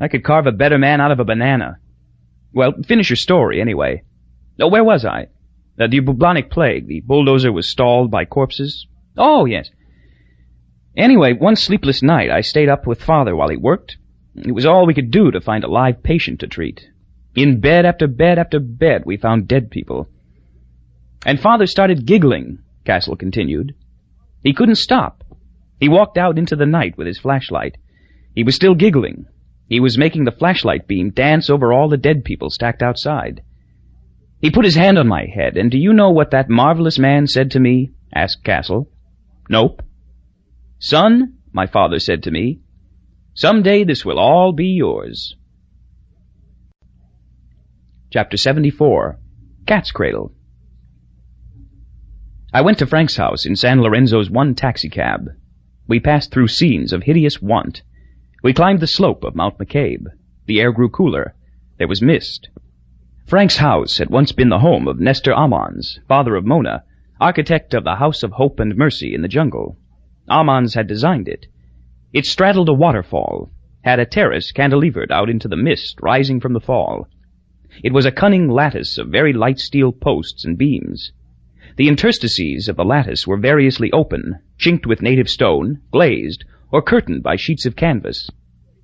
I could carve a better man out of a banana. Well, finish your story, anyway. Oh, where was I? Uh, the bubonic plague. The bulldozer was stalled by corpses. Oh, yes. Anyway, one sleepless night I stayed up with Father while he worked. It was all we could do to find a live patient to treat. In bed after bed after bed, we found dead people. And father started giggling, Castle continued. He couldn't stop. He walked out into the night with his flashlight. He was still giggling. He was making the flashlight beam dance over all the dead people stacked outside. He put his hand on my head, and do you know what that marvelous man said to me? asked Castle. Nope. Son, my father said to me, some day this will all be yours. Chapter 74 Cat's Cradle I went to Frank's house in San Lorenzo's one taxicab. We passed through scenes of hideous want. We climbed the slope of Mount McCabe. The air grew cooler. There was mist. Frank's house had once been the home of Nestor Aamons, father of Mona, architect of the House of Hope and Mercy in the jungle. Aamons had designed it. It straddled a waterfall, had a terrace cantilevered out into the mist rising from the fall. It was a cunning lattice of very light steel posts and beams. The interstices of the lattice were variously open, chinked with native stone, glazed, or curtained by sheets of canvas.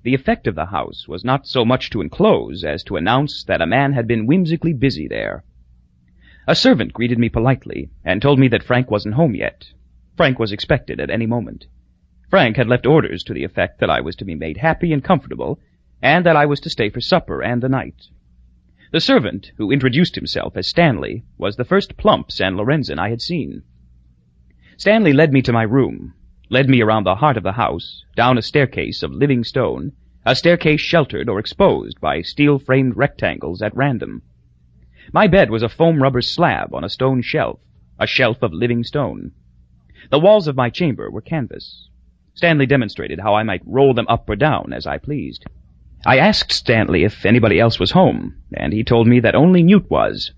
The effect of the house was not so much to enclose as to announce that a man had been whimsically busy there. A servant greeted me politely and told me that Frank wasn't home yet. Frank was expected at any moment. Frank had left orders to the effect that I was to be made happy and comfortable, and that I was to stay for supper and the night. The servant, who introduced himself as Stanley, was the first plump San Lorenzo I had seen. Stanley led me to my room, led me around the heart of the house, down a staircase of living stone, a staircase sheltered or exposed by steel-framed rectangles at random. My bed was a foam rubber slab on a stone shelf, a shelf of living stone. The walls of my chamber were canvas. Stanley demonstrated how I might roll them up or down as I pleased. I asked Stanley if anybody else was home, and he told me that only Newt was.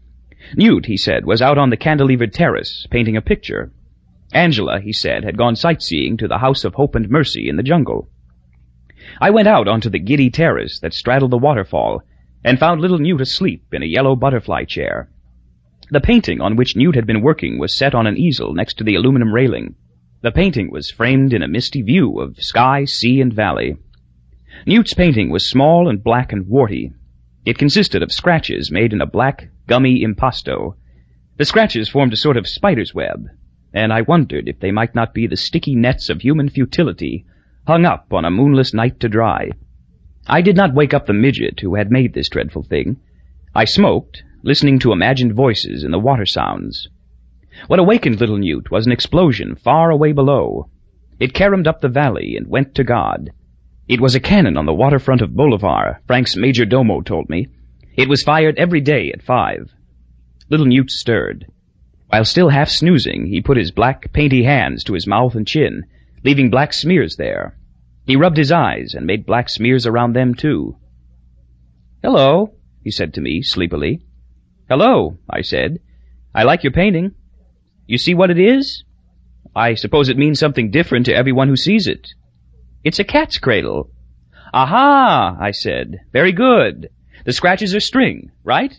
Newt, he said, was out on the cantilevered terrace, painting a picture. Angela, he said, had gone sightseeing to the House of Hope and Mercy in the jungle. I went out onto the giddy terrace that straddled the waterfall, and found little Newt asleep in a yellow butterfly chair. The painting on which Newt had been working was set on an easel next to the aluminum railing. The painting was framed in a misty view of sky, sea, and valley. Newt's painting was small and black and warty. It consisted of scratches made in a black, gummy impasto. The scratches formed a sort of spider's web, and I wondered if they might not be the sticky nets of human futility hung up on a moonless night to dry. I did not wake up the midget who had made this dreadful thing. I smoked, listening to imagined voices and the water sounds. What awakened little Newt was an explosion far away below. It caromed up the valley and went to God. It was a cannon on the waterfront of Bolivar, Frank's major domo told me. It was fired every day at five. Little Newt stirred. While still half snoozing, he put his black, painty hands to his mouth and chin, leaving black smears there. He rubbed his eyes and made black smears around them too. Hello, he said to me sleepily. Hello, I said. I like your painting. You see what it is? I suppose it means something different to everyone who sees it. It's a cat's cradle. Aha, I said. Very good. The scratches are string, right?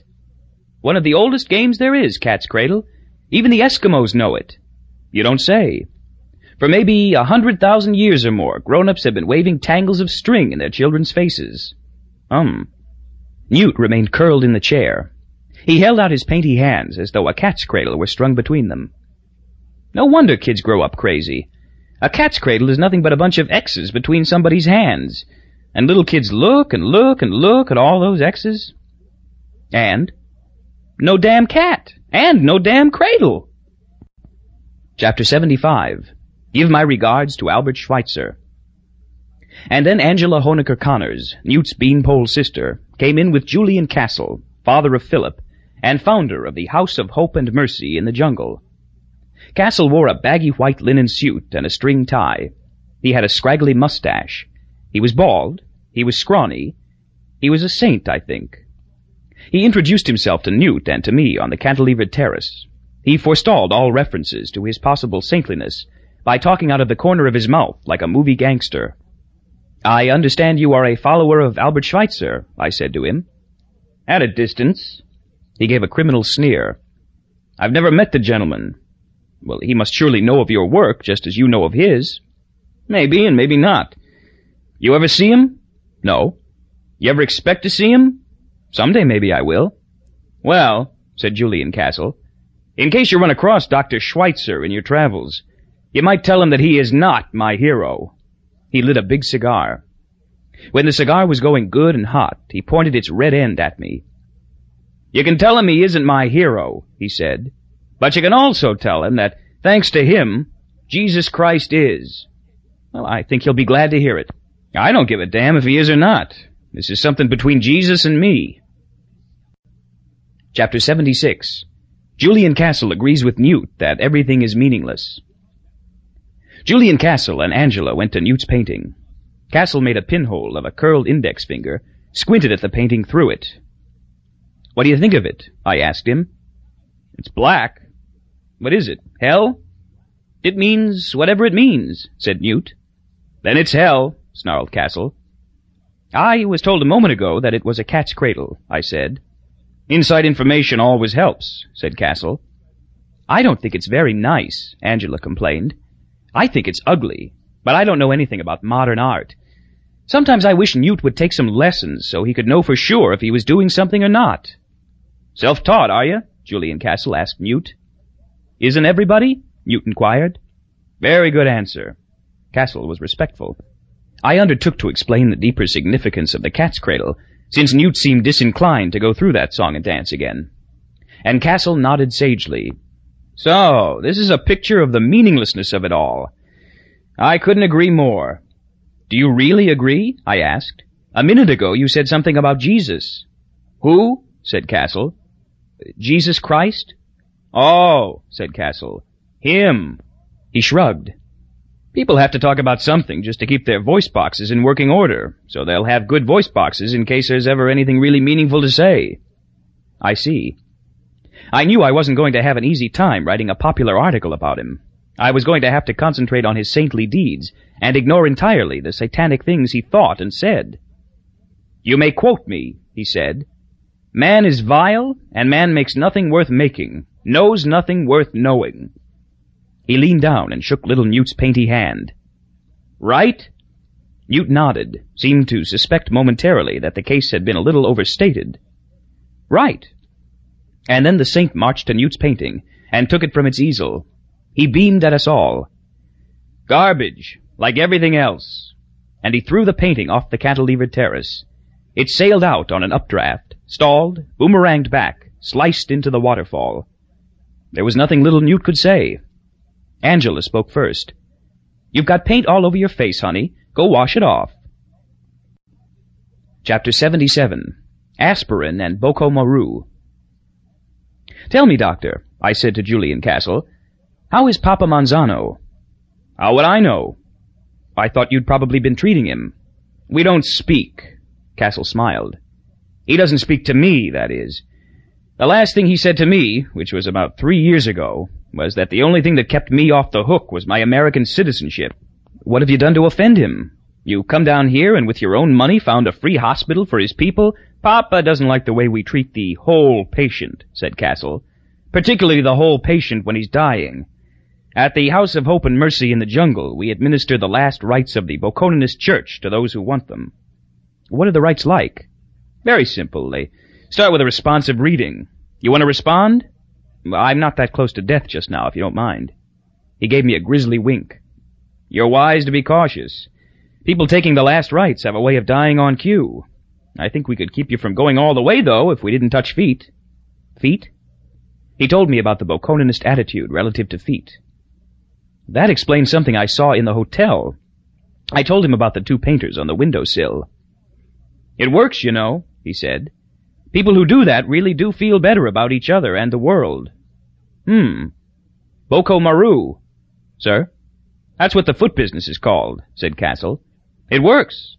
One of the oldest games there is, cat's cradle. Even the Eskimos know it. You don't say. For maybe a hundred thousand years or more, grown-ups have been waving tangles of string in their children's faces. Um. Newt remained curled in the chair. He held out his painty hands as though a cat's cradle were strung between them. No wonder kids grow up crazy. A cat's cradle is nothing but a bunch of X's between somebody's hands. And little kids look and look and look at all those X's. And no damn cat. And no damn cradle. Chapter 75. Give my regards to Albert Schweitzer. And then Angela Hoenikker Conners, Newt's beanpole sister, came in with Julian Castle, father of Philip, and founder of the House of Hope and Mercy in the jungle. Castle wore a baggy white linen suit and a string tie. He had a scraggly mustache. He was bald. He was scrawny. He was a saint, I think. He introduced himself to Newt and to me on the cantilevered terrace. He forestalled all references to his possible saintliness by talking out of the corner of his mouth like a movie gangster. I understand you are a follower of Albert Schweitzer, I said to him. At a distance. He gave a criminal sneer. I've never met the gentleman, well, he must surely know of your work, just as you know of his. Maybe, and maybe not. You ever see him? No. You ever expect to see him? Someday maybe I will. Well, said Julian Castle, in case you run across Dr. Schweitzer in your travels, you might tell him that he is not my hero. He lit a big cigar. When the cigar was going good and hot, he pointed its red end at me. You can tell him he isn't my hero, he said. But you can also tell him that, thanks to him, Jesus Christ is. Well, I think he'll be glad to hear it. I don't give a damn if he is or not. This is something between Jesus and me. Chapter 76 Julian Castle agrees with Newt that everything is meaningless. Julian Castle and Angela went to Newt's painting. Castle made a pinhole of a curled index finger, squinted at the painting through it. What do you think of it? I asked him. It's black, what is it? Hell? It means whatever it means, said Newt. Then it's hell, snarled Castle. I was told a moment ago that it was a cat's cradle, I said. Inside information always helps, said Castle. I don't think it's very nice, Angela complained. I think it's ugly, but I don't know anything about modern art. Sometimes I wish Newt would take some lessons so he could know for sure if he was doing something or not. Self-taught, are you? Julian Castle asked Newt. Isn't everybody? Newt inquired. Very good answer. Castle was respectful. I undertook to explain the deeper significance of the cat's cradle, since Newt seemed disinclined to go through that song and dance again. And Castle nodded sagely. So, this is a picture of the meaninglessness of it all. I couldn't agree more. Do you really agree? I asked. A minute ago you said something about Jesus. Who? said Castle. Jesus Christ? Oh, said Castle. Him. He shrugged. People have to talk about something just to keep their voice boxes in working order, so they'll have good voice boxes in case there's ever anything really meaningful to say. I see. I knew I wasn't going to have an easy time writing a popular article about him. I was going to have to concentrate on his saintly deeds and ignore entirely the satanic things he thought and said. You may quote me, he said. Man is vile, and man makes nothing worth making, knows nothing worth knowing. He leaned down and shook little Newt's painty hand. Right? Newt nodded, seemed to suspect momentarily that the case had been a little overstated. Right. And then the saint marched to Newt's painting and took it from its easel. He beamed at us all. Garbage, like everything else. and he threw the painting off the cantilevered terrace. It sailed out on an updraft, stalled, boomeranged back, sliced into the waterfall. There was nothing little Newt could say. Angela spoke first. You've got paint all over your face, honey. Go wash it off. Chapter 77 Aspirin and Boko Maru Tell me, doctor, I said to Julian Castle, how is Papa Monzano? How would I know? I thought you'd probably been treating him. We don't speak. Castle smiled. He doesn't speak to me, that is. The last thing he said to me, which was about three years ago, was that the only thing that kept me off the hook was my American citizenship. What have you done to offend him? You come down here and with your own money found a free hospital for his people? Papa doesn't like the way we treat the whole patient, said Castle. Particularly the whole patient when he's dying. At the House of Hope and Mercy in the jungle, we administer the last rites of the Bokononist Church to those who want them. What are the rites like? Very simple. They start with a responsive reading. You want to respond? I'm not that close to death just now, if you don't mind. He gave me a grisly wink. You're wise to be cautious. People taking the last rites have a way of dying on cue. I think we could keep you from going all the way, though, if we didn't touch feet. Feet? He told me about the Bokononist attitude relative to feet. That explains something I saw in the hotel. I told him about the two painters on the windowsill. It works, you know, he said. People who do that really do feel better about each other and the world. Hmm. Boko Maru. Sir? That's what the foot business is called, said Castle. It works.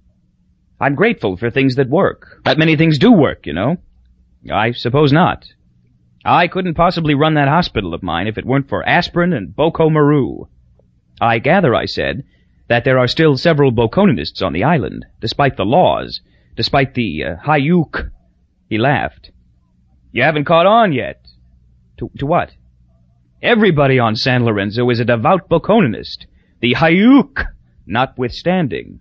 I'm grateful for things that work. That many things do work, you know. I suppose not. I couldn't possibly run that hospital of mine if it weren't for aspirin and Boko Maru. I gather, I said, that there are still several Bokononists on the island, despite the laws, despite the uh, Hayuk. He laughed. You haven't caught on yet. To, to what? Everybody on San Lorenzo is a devout Bokononist, the Hayuk notwithstanding.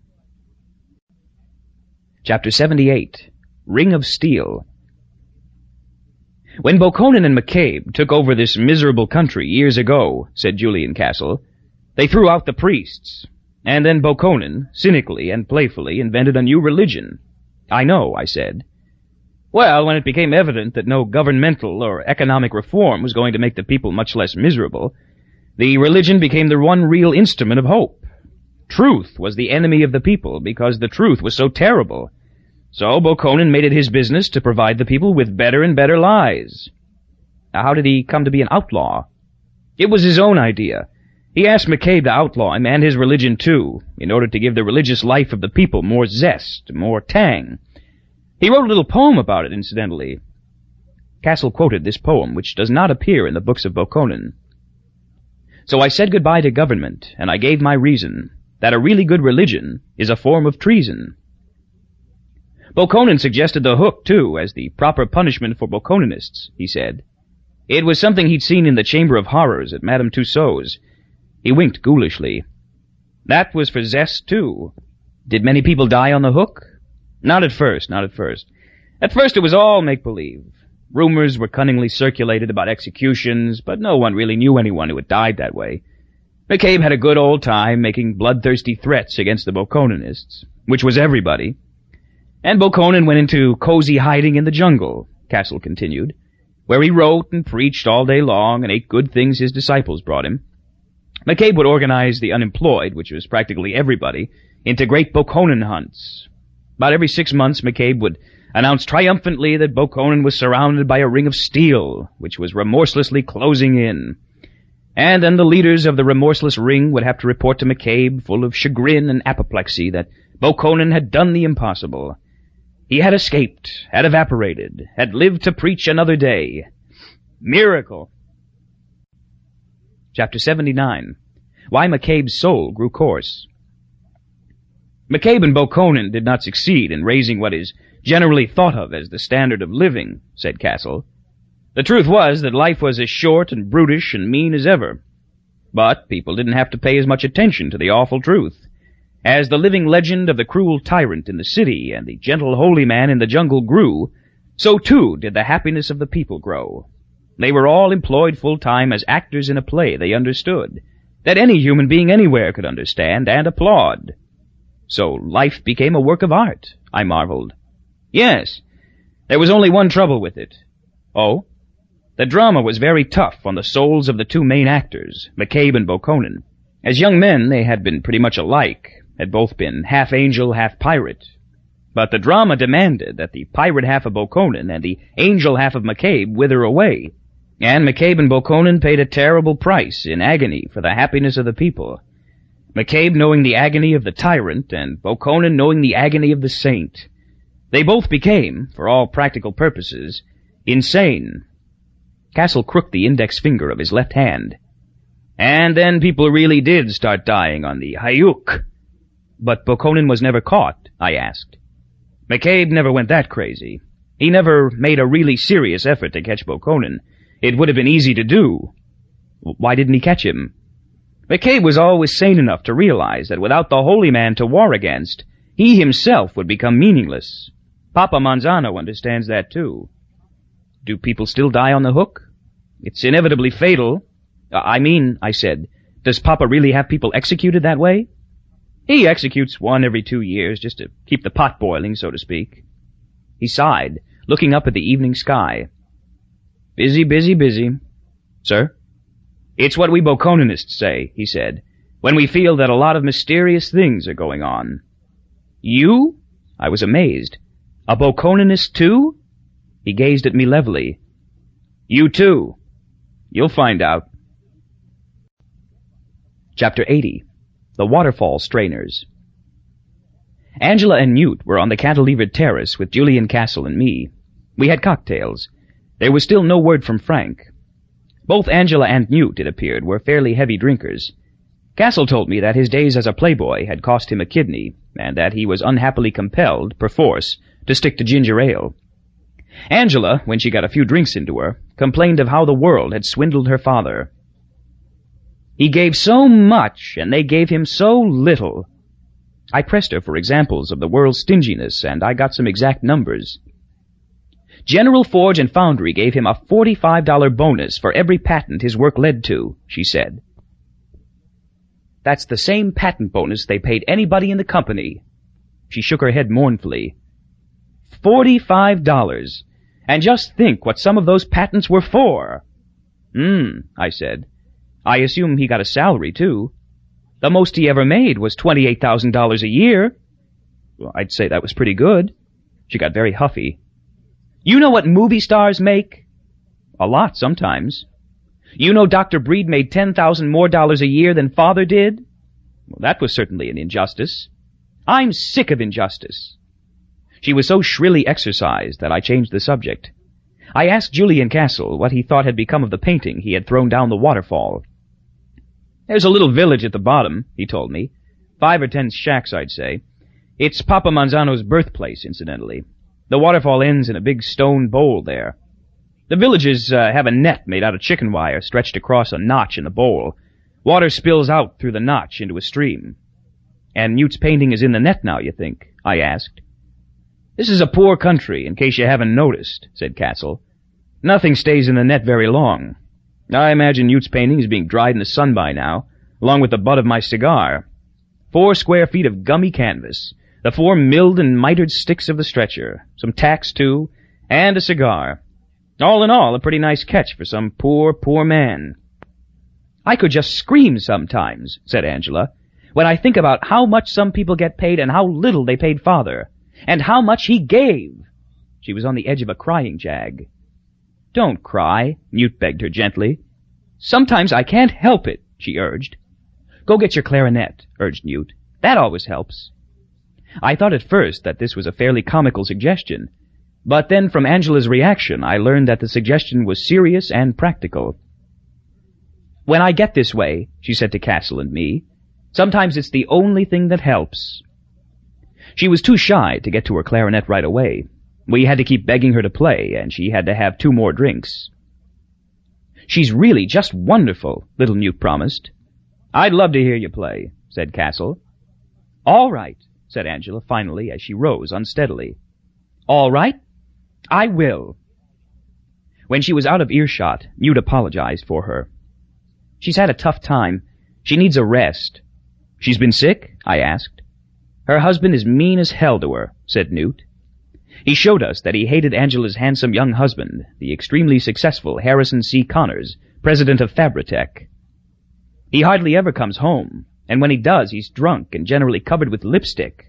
Chapter 78 Ring of Steel When Bokonon and McCabe took over this miserable country years ago, said Julian Castle, they threw out the priests, and then Bokonon, cynically and playfully, invented a new religion. I know, I said. Well, when it became evident that no governmental or economic reform was going to make the people much less miserable, the religion became the one real instrument of hope. Truth was the enemy of the people because the truth was so terrible. So Bokonon made it his business to provide the people with better and better lies. Now, how did he come to be an outlaw? It was his own idea. He asked McCabe to outlaw him and his religion too, in order to give the religious life of the people more zest, more tang. He wrote a little poem about it, incidentally. Castle quoted this poem, which does not appear in the books of Bokonon. So I said goodbye to government, and I gave my reason, that a really good religion is a form of treason. Bokonon suggested the hook, too, as the proper punishment for Bokononists, he said. It was something he'd seen in the Chamber of Horrors at Madame Tussaud's, he winked ghoulishly. That was for zest, too. Did many people die on the hook? Not at first, not at first. At first it was all make-believe. Rumors were cunningly circulated about executions, but no one really knew anyone who had died that way. McCabe had a good old time making bloodthirsty threats against the Bokononists, which was everybody. And Bokonon went into cozy hiding in the jungle, Castle continued, where he wrote and preached all day long and ate good things his disciples brought him. McCabe would organize the unemployed, which was practically everybody, into great Bokonon hunts. About every six months, McCabe would announce triumphantly that Bokonon was surrounded by a ring of steel, which was remorselessly closing in. And then the leaders of the remorseless ring would have to report to McCabe, full of chagrin and apoplexy, that Bokonon had done the impossible. He had escaped, had evaporated, had lived to preach another day. Miracle! Chapter 79 Why McCabe's Soul Grew Coarse McCabe and Bokonon did not succeed in raising what is generally thought of as the standard of living, said Castle. The truth was that life was as short and brutish and mean as ever. But people didn't have to pay as much attention to the awful truth. As the living legend of the cruel tyrant in the city and the gentle holy man in the jungle grew, so too did the happiness of the people grow. They were all employed full time as actors in a play they understood, that any human being anywhere could understand and applaud. So life became a work of art, I marveled. Yes. There was only one trouble with it. Oh? The drama was very tough on the souls of the two main actors, McCabe and Bokonon. As young men, they had been pretty much alike, had both been half angel, half pirate. But the drama demanded that the pirate half of Bokonon and the angel half of McCabe wither away, and McCabe and Bokonon paid a terrible price in agony for the happiness of the people. McCabe knowing the agony of the tyrant, and Bokonon knowing the agony of the saint. They both became, for all practical purposes, insane. Castle crooked the index finger of his left hand. And then people really did start dying on the hook. But Bokonon was never caught, I asked. McCabe never went that crazy. He never made a really serious effort to catch Bokonon. It would have been easy to do. Why didn't he catch him? McCabe was always sane enough to realize that without the holy man to war against, he himself would become meaningless. Papa Monzano understands that too. Do people still die on the hook? It's inevitably fatal. Uh, I mean, I said, does Papa really have people executed that way? He executes one every two years just to keep the pot boiling, so to speak. He sighed, looking up at the evening sky. Busy, busy, busy. Sir? It's what we Bokononists say, he said, when we feel that a lot of mysterious things are going on. You? I was amazed. A Bokononist too? He gazed at me levelly. You too. You'll find out. Chapter 80 The Waterfall Strainers Angela and Newt were on the cantilevered terrace with Julian Castle and me. We had cocktails. There was still no word from Frank. Both Angela and Newt, it appeared, were fairly heavy drinkers. Castle told me that his days as a playboy had cost him a kidney, and that he was unhappily compelled, perforce, to stick to ginger ale. Angela, when she got a few drinks into her, complained of how the world had swindled her father. He gave so much, and they gave him so little. I pressed her for examples of the world's stinginess, and I got some exact numbers. General Forge and Foundry gave him a $45 bonus for every patent his work led to, she said. That's the same patent bonus they paid anybody in the company. She shook her head mournfully. Forty-five dollars. And just think what some of those patents were for. Hmm, I said. I assume he got a salary, too. The most he ever made was $28,000 a year. Well, I'd say that was pretty good. She got very huffy. You know what movie stars make? A lot sometimes. You know Dr. Breed made ten thousand more dollars a year than father did? Well, that was certainly an injustice. I'm sick of injustice. She was so shrilly exercised that I changed the subject. I asked Julian Castle what he thought had become of the painting he had thrown down the waterfall. There's a little village at the bottom, he told me. Five or ten shacks, I'd say. It's Papa Monzano's birthplace, incidentally. The waterfall ends in a big stone bowl there. The villagers uh, have a net made out of chicken wire stretched across a notch in the bowl. Water spills out through the notch into a stream. And Newt's painting is in the net now, you think? I asked. This is a poor country, in case you haven't noticed, said Castle. Nothing stays in the net very long. I imagine Newt's painting is being dried in the sun by now, along with the butt of my cigar. Four square feet of gummy canvas, the four milled and mitered sticks of the stretcher, some tacks too, and a cigar. All in all, a pretty nice catch for some poor, poor man. I could just scream sometimes, said Angela, when I think about how much some people get paid and how little they paid father, and how much he gave. She was on the edge of a crying jag. Don't cry, Newt begged her gently. Sometimes I can't help it, she urged. Go get your clarinet, urged Newt. That always helps. I thought at first that this was a fairly comical suggestion, but then from Angela's reaction I learned that the suggestion was serious and practical. When I get this way, she said to Castle and me, sometimes it's the only thing that helps. She was too shy to get to her clarinet right away. We had to keep begging her to play, and she had to have two more drinks. She's really just wonderful, little Newt promised. I'd love to hear you play, said Castle. All right, said Angela finally as she rose unsteadily. All right? I will. When she was out of earshot, Newt apologized for her. She's had a tough time. She needs a rest. She's been sick? I asked. Her husband is mean as hell to her, said Newt. He showed us that he hated Angela's handsome young husband, the extremely successful Harrison C. Conners, president of Fabri-Tek. He hardly ever comes home, and when he does, he's drunk and generally covered with lipstick.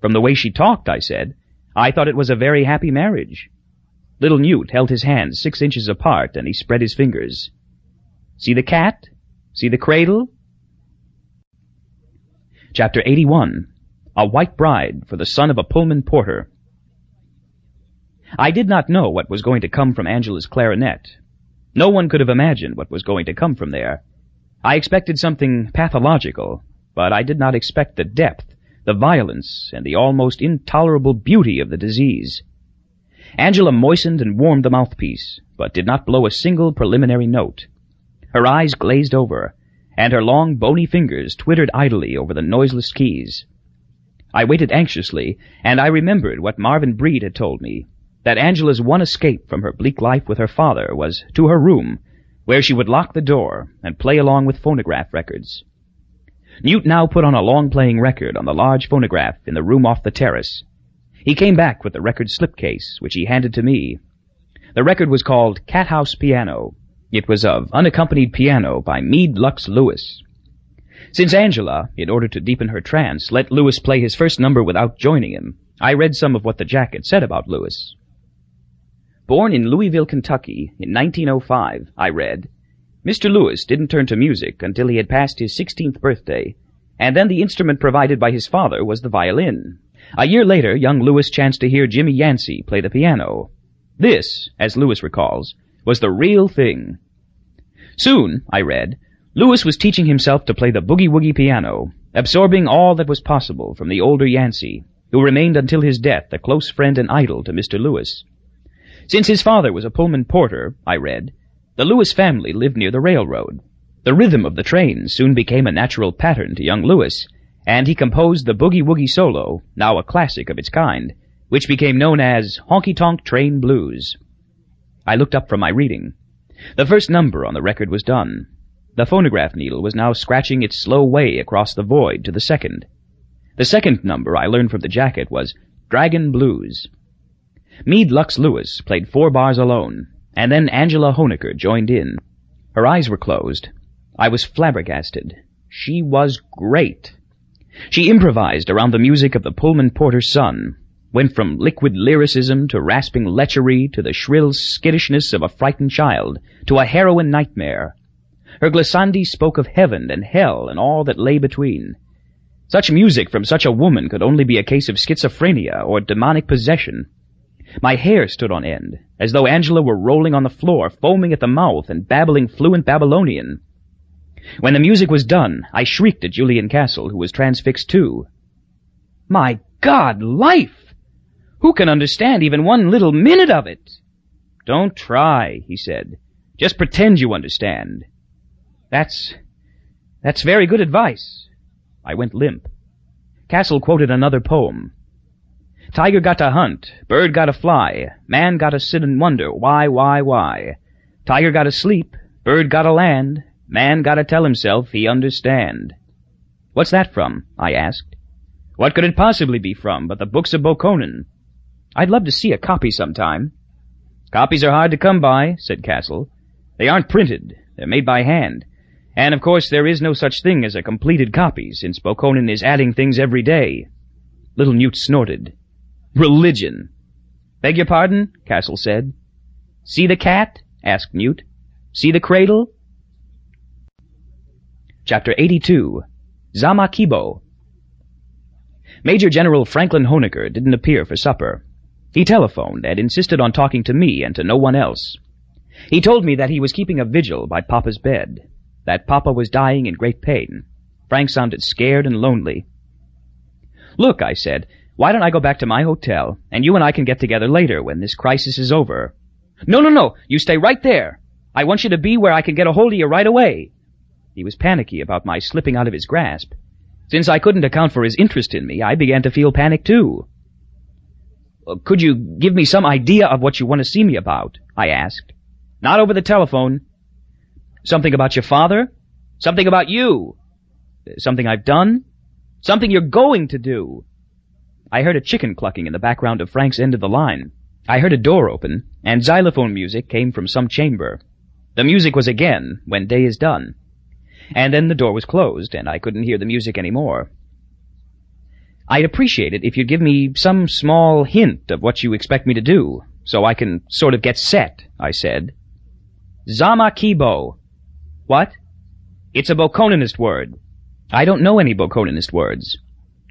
From the way she talked, I said, I thought it was a very happy marriage. Little Newt held his hands six inches apart, and he spread his fingers. See the cat? See the cradle? Chapter 81 A White Bride for the Son of a Pullman Porter I did not know what was going to come from Angela's clarinet. No one could have imagined what was going to come from there. I expected something pathological, but I did not expect the depth, the violence, and the almost intolerable beauty of the disease. Angela moistened and warmed the mouthpiece, but did not blow a single preliminary note. Her eyes glazed over, and her long bony fingers twittered idly over the noiseless keys. I waited anxiously, and I remembered what Marvin Breed had told me, that Angela's one escape from her bleak life with her father was to her room, where she would lock the door and play along with phonograph records. Newt now put on a long-playing record on the large phonograph in the room off the terrace. He came back with the record slipcase, which he handed to me. The record was called Cat House Piano. It was of unaccompanied piano by Meade Lux Lewis. Since Angela, in order to deepen her trance, let Lewis play his first number without joining him, I read some of what the jacket said about Lewis. Born in Louisville, Kentucky, in 1905, I read, Mr. Lewis didn't turn to music until he had passed his 16th birthday, and then the instrument provided by his father was the violin. A year later, young Lewis chanced to hear Jimmy Yancey play the piano. This, as Lewis recalls, was the real thing. Soon, I read, Lewis was teaching himself to play the boogie-woogie piano, absorbing all that was possible from the older Yancey, who remained until his death a close friend and idol to Mr. Lewis. Since his father was a Pullman porter, I read, the Lewis family lived near the railroad. The rhythm of the train soon became a natural pattern to young Lewis, and he composed the Boogie Woogie Solo, now a classic of its kind, which became known as Honky Tonk Train Blues. I looked up from my reading. The first number on the record was done. The phonograph needle was now scratching its slow way across the void to the second. The second number I learned from the jacket was Dragon Blues. Meade Lux Lewis played four bars alone, and then Angela Hoenikker joined in. Her eyes were closed. I was flabbergasted. She was great. She improvised around the music of the Pullman Porter's son, went from liquid lyricism to rasping lechery to the shrill skittishness of a frightened child to a heroin nightmare. Her glissandi spoke of heaven and hell and all that lay between. Such music from such a woman could only be a case of schizophrenia or demonic possession. My hair stood on end, as though Angela were rolling on the floor, foaming at the mouth and babbling fluent Babylonian. When the music was done, I shrieked at Julian Castle, who was transfixed too. My God, life! Who can understand even one little minute of it? Don't try, he said. Just pretend you understand. That's, that's very good advice. I went limp. Castle quoted another poem. Tiger got to hunt, bird got to fly, man got to sit and wonder why, why, why. Tiger got to sleep, bird got to land, man got to tell himself he understand. What's that from? I asked. What could it possibly be from but the books of Bokonon? I'd love to see a copy sometime. Copies are hard to come by, said Castle. They aren't printed. They're made by hand. And of course there is no such thing as a completed copy, since Bokonon is adding things every day. Little Newt snorted. Religion. Beg your pardon? Castle said. See the cat? asked Newt. See the cradle? Chapter 82 Zama Kibo Major General Franklin Hoenikker didn't appear for supper. He telephoned and insisted on talking to me and to no one else. He told me that he was keeping a vigil by Papa's bed, that Papa was dying in great pain. Frank sounded scared and lonely. Look, I said, why don't I go back to my hotel, and you and I can get together later when this crisis is over? No, no, no! You stay right there! I want you to be where I can get a hold of you right away! He was panicky about my slipping out of his grasp. Since I couldn't account for his interest in me, I began to feel panic too. Uh, could you give me some idea of what you want to see me about? I asked. Not over the telephone. Something about your father? Something about you? Uh, something I've done? Something you're going to do. I heard a chicken clucking in the background of Frank's end of the line. I heard a door open, and xylophone music came from some chamber. The music was again, When Day is Done. And then the door was closed, and I couldn't hear the music any more. I'd appreciate it if you'd give me some small hint of what you expect me to do, so I can sort of get set, I said. Zama Kibo. What? It's a Bokononist word. I don't know any Bokononist words.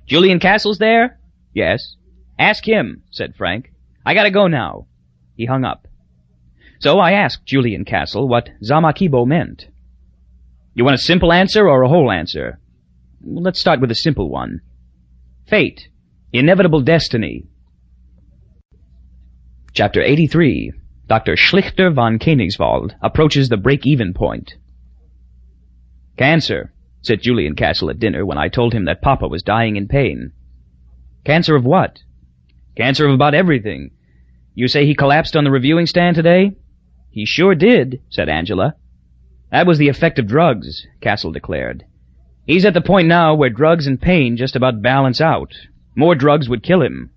Julian Castle's there? Yes. Ask him, said Frank. I gotta go now. He hung up. So I asked Julian Castle what Zamakibo meant. You want a simple answer or a whole answer? Let's start with a simple one. Fate. Inevitable destiny. Chapter 83. Dr. Schlichter von Koenigswald approaches the break-even point. Cancer, said Julian Castle at dinner when I told him that Papa was dying in pain. Cancer of what? Cancer of about everything. You say he collapsed on the reviewing stand today? He sure did, said Angela. That was the effect of drugs, Castle declared. He's at the point now where drugs and pain just about balance out. More drugs would kill him.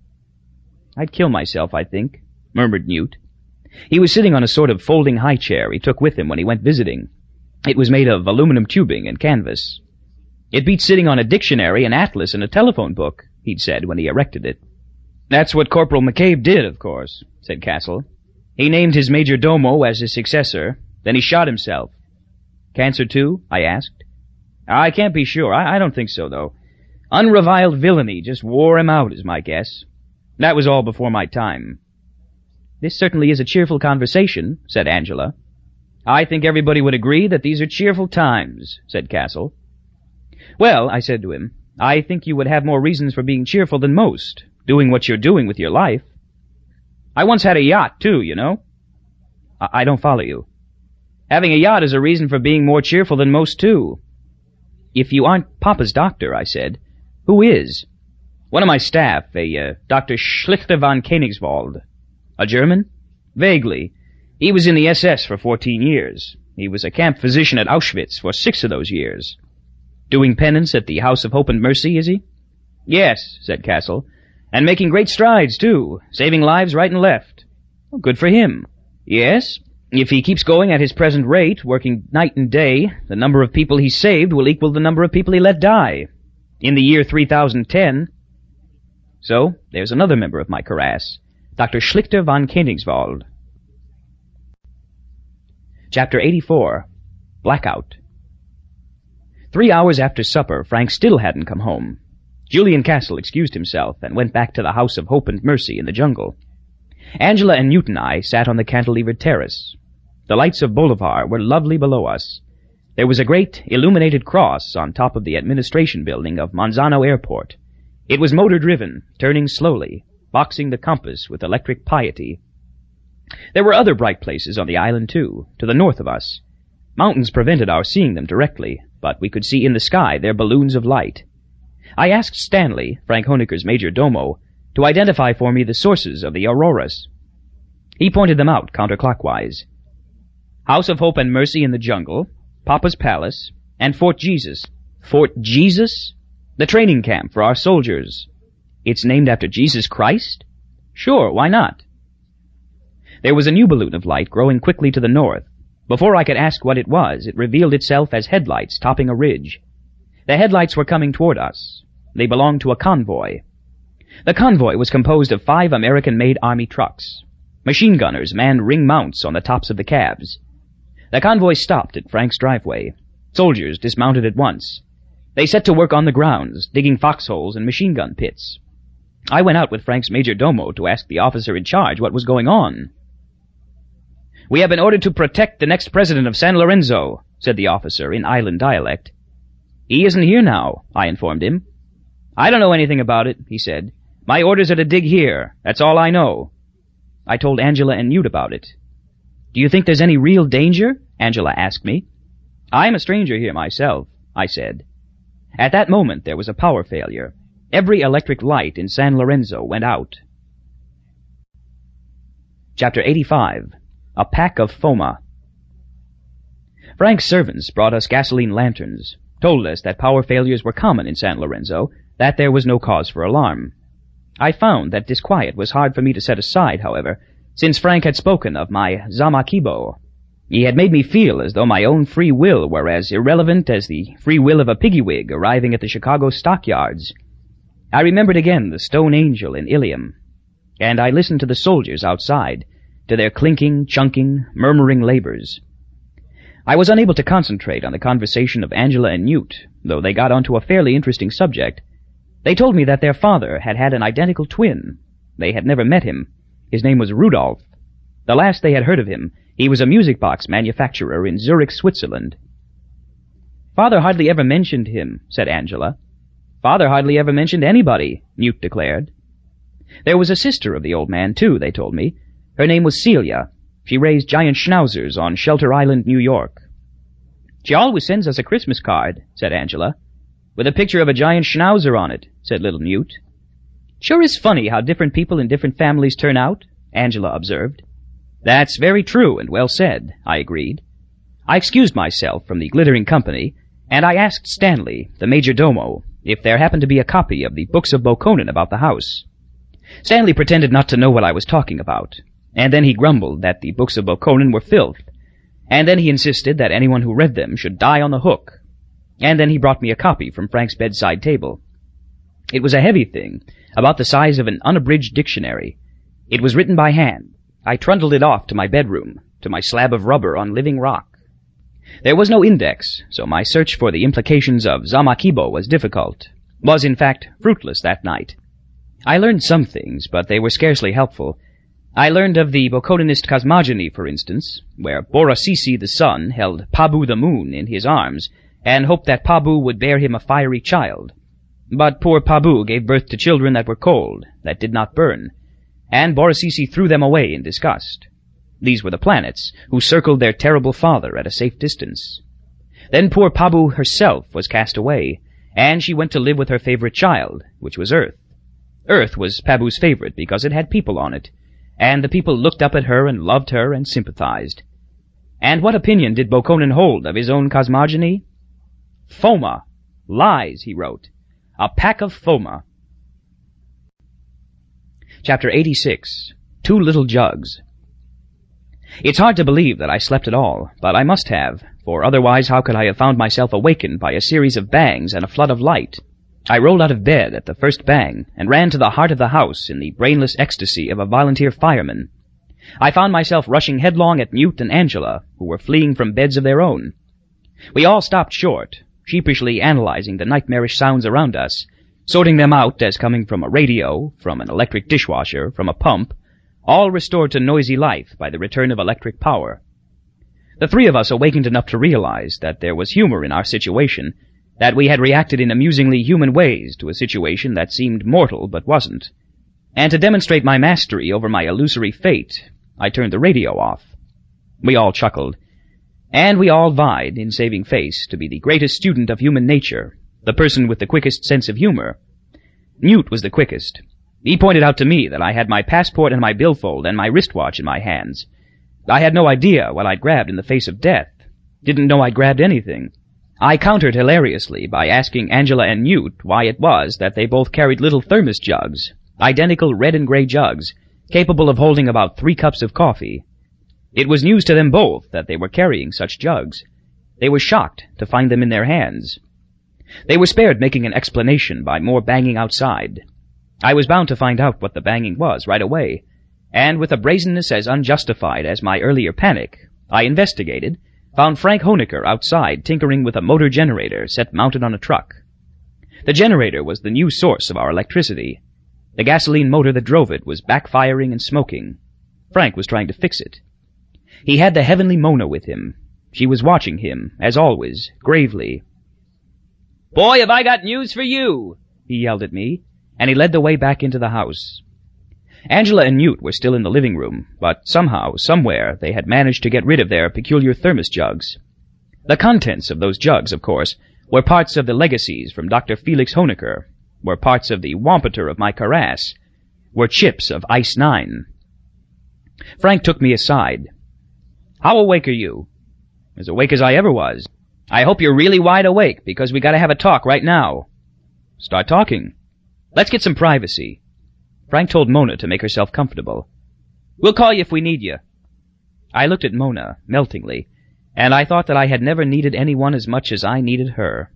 I'd kill myself, I think, murmured Newt. He was sitting on a sort of folding high chair he took with him when he went visiting. It was made of aluminum tubing and canvas. It beats sitting on a dictionary, an atlas, and a telephone book, he'd said when he erected it. That's what Corporal McCabe did, of course, said Castle. He named his major domo as his successor, then he shot himself. Cancer too? I asked. I can't be sure. I, I don't think so, though. Unreviled villainy just wore him out, is my guess. That was all before my time. This certainly is a cheerful conversation, said Angela. I think everybody would agree that these are cheerful times, said Castle. Well, I said to him, I think you would have more reasons for being cheerful than most, doing what you're doing with your life. I once had a yacht, too, you know. I, I don't follow you. Having a yacht is a reason for being more cheerful than most, too. If you aren't Papa's doctor, I said, who is? One of my staff, a uh, Dr. Schlichter von Koenigswald. A German? Vaguely. He was in the SS for 14 years. He was a camp physician at Auschwitz for six of those years. Doing penance at the House of Hope and Mercy, is he? Yes, said Castle. And making great strides, too, saving lives right and left. Well, good for him. Yes, if he keeps going at his present rate, working night and day, the number of people he saved will equal the number of people he let die. In the year 3010. So, there's another member of my karass. Dr. Schlichter von Koenigswald. Chapter 84 Blackout Three hours after supper, Frank still hadn't come home. Julian Castle excused himself and went back to the House of Hope and Mercy in the jungle. Angela and Newt and I sat on the cantilevered terrace. The lights of Bolivar were lovely below us. There was a great illuminated cross on top of the administration building of Monzano Airport. It was motor-driven, turning slowly, boxing the compass with electric piety. There were other bright places on the island, too, to the north of us. Mountains prevented our seeing them directly, but we could see in the sky their balloons of light. I asked Stanley, Frank Hoenikker's major domo, to identify for me the sources of the auroras. He pointed them out counterclockwise. House of Hope and Mercy in the jungle, Papa's Palace, and Fort Jesus. Fort Jesus? The training camp for our soldiers. It's named after Jesus Christ? Sure, why not? There was a new balloon of light growing quickly to the north. Before I could ask what it was, it revealed itself as headlights topping a ridge. The headlights were coming toward us. They belonged to a convoy. The convoy was composed of five American-made Army trucks. Machine gunners manned ring mounts on the tops of the cabs. The convoy stopped at Frank's driveway. Soldiers dismounted at once. They set to work on the grounds, digging foxholes and machine gun pits. I went out with Frank's major domo to ask the officer in charge what was going on. We have been ordered to protect the next president of San Lorenzo, said the officer in island dialect. He isn't here now, I informed him. I don't know anything about it, he said. My orders are to dig here. That's all I know. I told Angela and Newt about it. Do you think there's any real danger? Angela asked me. I'm a stranger here myself, I said. At that moment there was a power failure. Every electric light in San Lorenzo went out. Chapter 85 a pack of Foma. Frank's servants brought us gasoline lanterns, told us that power failures were common in San Lorenzo, that there was no cause for alarm. I found that disquiet was hard for me to set aside, however, since Frank had spoken of my Zamakibo. He had made me feel as though my own free will were as irrelevant as the free will of a piggywig arriving at the Chicago stockyards. I remembered again the stone angel in Ilium, and I listened to the soldiers outside, to their clinking, chunking, murmuring labors. I was unable to concentrate on the conversation of Angela and Newt, though they got onto a fairly interesting subject. They told me that their father had had an identical twin. They had never met him. His name was Rudolph. The last they had heard of him, he was a music box manufacturer in Zurich, Switzerland. Father hardly ever mentioned him, said Angela. Father hardly ever mentioned anybody, Newt declared. There was a sister of the old man, too, they told me. Her name was Celia. She raised giant schnauzers on Shelter Island, New York. She always sends us a Christmas card, said Angela. With a picture of a giant schnauzer on it, said little Newt. Sure is funny how different people in different families turn out, Angela observed. That's very true and well said, I agreed. I excused myself from the glittering company, and I asked Stanley, the major domo, if there happened to be a copy of the Books of Bokonon about the house. Stanley pretended not to know what I was talking about, and then he grumbled that the Books of Bokonon were filth, and then he insisted that anyone who read them should die on the hook, and then he brought me a copy from Frank's bedside table. It was a heavy thing, about the size of an unabridged dictionary. It was written by hand. I trundled it off to my bedroom, to my slab of rubber on living rock. There was no index, so my search for the implications of Zamakibo was difficult, was in fact fruitless that night. I learned some things, but they were scarcely helpful. I learned of the Bokononist cosmogony, for instance, where Borasisi the sun held Pabu the moon in his arms, and hoped that Pabu would bear him a fiery child. But poor Pabu gave birth to children that were cold, that did not burn, and Borasisi threw them away in disgust. These were the planets, who circled their terrible father at a safe distance. Then poor Pabu herself was cast away, and she went to live with her favorite child, which was Earth. Earth was Pabu's favorite because it had people on it, and the people looked up at her and loved her and sympathized. And what opinion did Bokonon hold of his own cosmogony? Foma. Lies, he wrote. A pack of Foma. Chapter 86. Two Little Jugs. It's hard to believe that I slept at all, but I must have, for otherwise how could I have found myself awakened by a series of bangs and a flood of light? I rolled out of bed at the first bang and ran to the heart of the house in the brainless ecstasy of a volunteer fireman. I found myself rushing headlong at Newt and Angela, who were fleeing from beds of their own. We all stopped short, sheepishly analyzing the nightmarish sounds around us, sorting them out as coming from a radio, from an electric dishwasher, from a pump, all restored to noisy life by the return of electric power. The three of us awakened enough to realize that there was humor in our situation, that we had reacted in amusingly human ways to a situation that seemed mortal but wasn't. And to demonstrate my mastery over my illusory fate, I turned the radio off. We all chuckled, and we all vied in saving face to be the greatest student of human nature, the person with the quickest sense of humor. Newt was the quickest, he pointed out to me that I had my passport and my billfold and my wristwatch in my hands. I had no idea what I'd grabbed in the face of death. Didn't know I'd grabbed anything. I countered hilariously by asking Angela and Newt why it was that they both carried little thermos jugs, identical red and gray jugs, capable of holding about three cups of coffee. It was news to them both that they were carrying such jugs. They were shocked to find them in their hands. They were spared making an explanation by more banging outside. I was bound to find out what the banging was right away, and with a brazenness as unjustified as my earlier panic, I investigated, found Frank Hoenikker outside tinkering with a motor generator set mounted on a truck. The generator was the new source of our electricity. The gasoline motor that drove it was backfiring and smoking. Frank was trying to fix it. He had the heavenly Mona with him. She was watching him, as always, gravely. Boy, have I got news for you! he yelled at me and he led the way back into the house. Angela and Newt were still in the living room, but somehow, somewhere, they had managed to get rid of their peculiar thermos jugs. The contents of those jugs, of course, were parts of the legacies from Dr. Felix Hoenikker, were parts of the Wampeter of my karass, were chips of Ice Nine. Frank took me aside. How awake are you? As awake as I ever was. I hope you're really wide awake, because we gotta have a talk right now. Start talking. Let's get some privacy. Frank told Mona to make herself comfortable. We'll call you if we need you. I looked at Mona, meltingly, and I thought that I had never needed anyone as much as I needed her.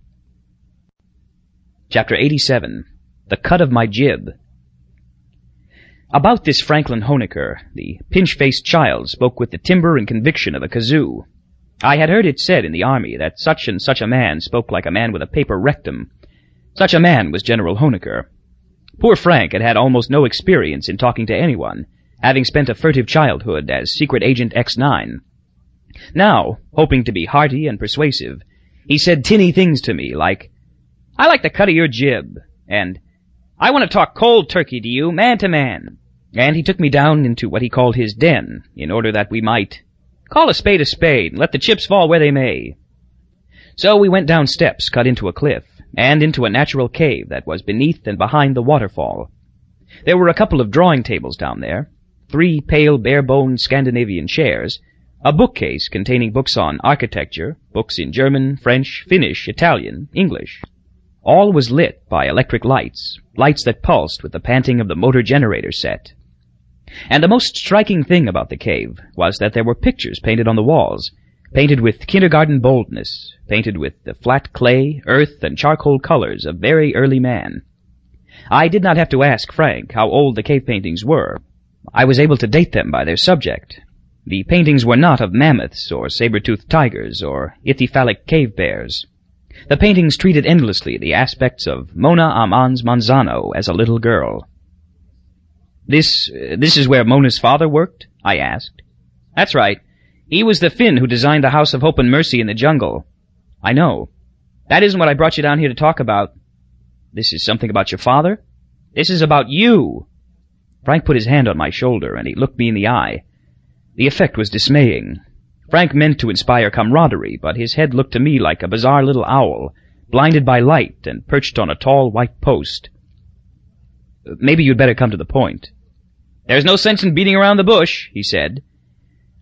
Chapter 87 The Cut of My Jib About this Franklin Hoenikker, the pinch-faced child spoke with the timbre and conviction of a kazoo. I had heard it said in the army that such and such a man spoke like a man with a paper rectum. Such a man was General Hoenikker. Poor Frank had had almost no experience in talking to anyone, having spent a furtive childhood as Secret Agent X9. Now, hoping to be hearty and persuasive, he said tinny things to me like, I like the cut of your jib, and I want to talk cold turkey to you, man to man. And he took me down into what he called his den, in order that we might call a spade a spade and let the chips fall where they may. So we went down steps cut into a cliff, and into a natural cave that was beneath and behind the waterfall. There were a couple of drawing tables down there, three pale, bare-boned Scandinavian chairs, a bookcase containing books on architecture, books in German, French, Finnish, Italian, English. All was lit by electric lights, lights that pulsed with the panting of the motor generator set. And the most striking thing about the cave was that there were pictures painted on the walls, painted with kindergarten boldness, painted with the flat clay, earth, and charcoal colors of very early man. I did not have to ask Frank how old the cave paintings were. I was able to date them by their subject. The paintings were not of mammoths or saber-toothed tigers or ithyphallic cave bears. The paintings treated endlessly the aspects of Mona Aamons Monzano as a little girl. This, uh, this is where Mona's father worked? I asked. That's right. He was the Finn who designed the House of Hope and Mercy in the jungle. I know. That isn't what I brought you down here to talk about. This is something about your father? This is about you. Frank put his hand on my shoulder, and he looked me in the eye. The effect was dismaying. Frank meant to inspire camaraderie, but his head looked to me like a bizarre little owl, blinded by light and perched on a tall white post. Maybe you'd better come to the point. There's no sense in beating around the bush, he said.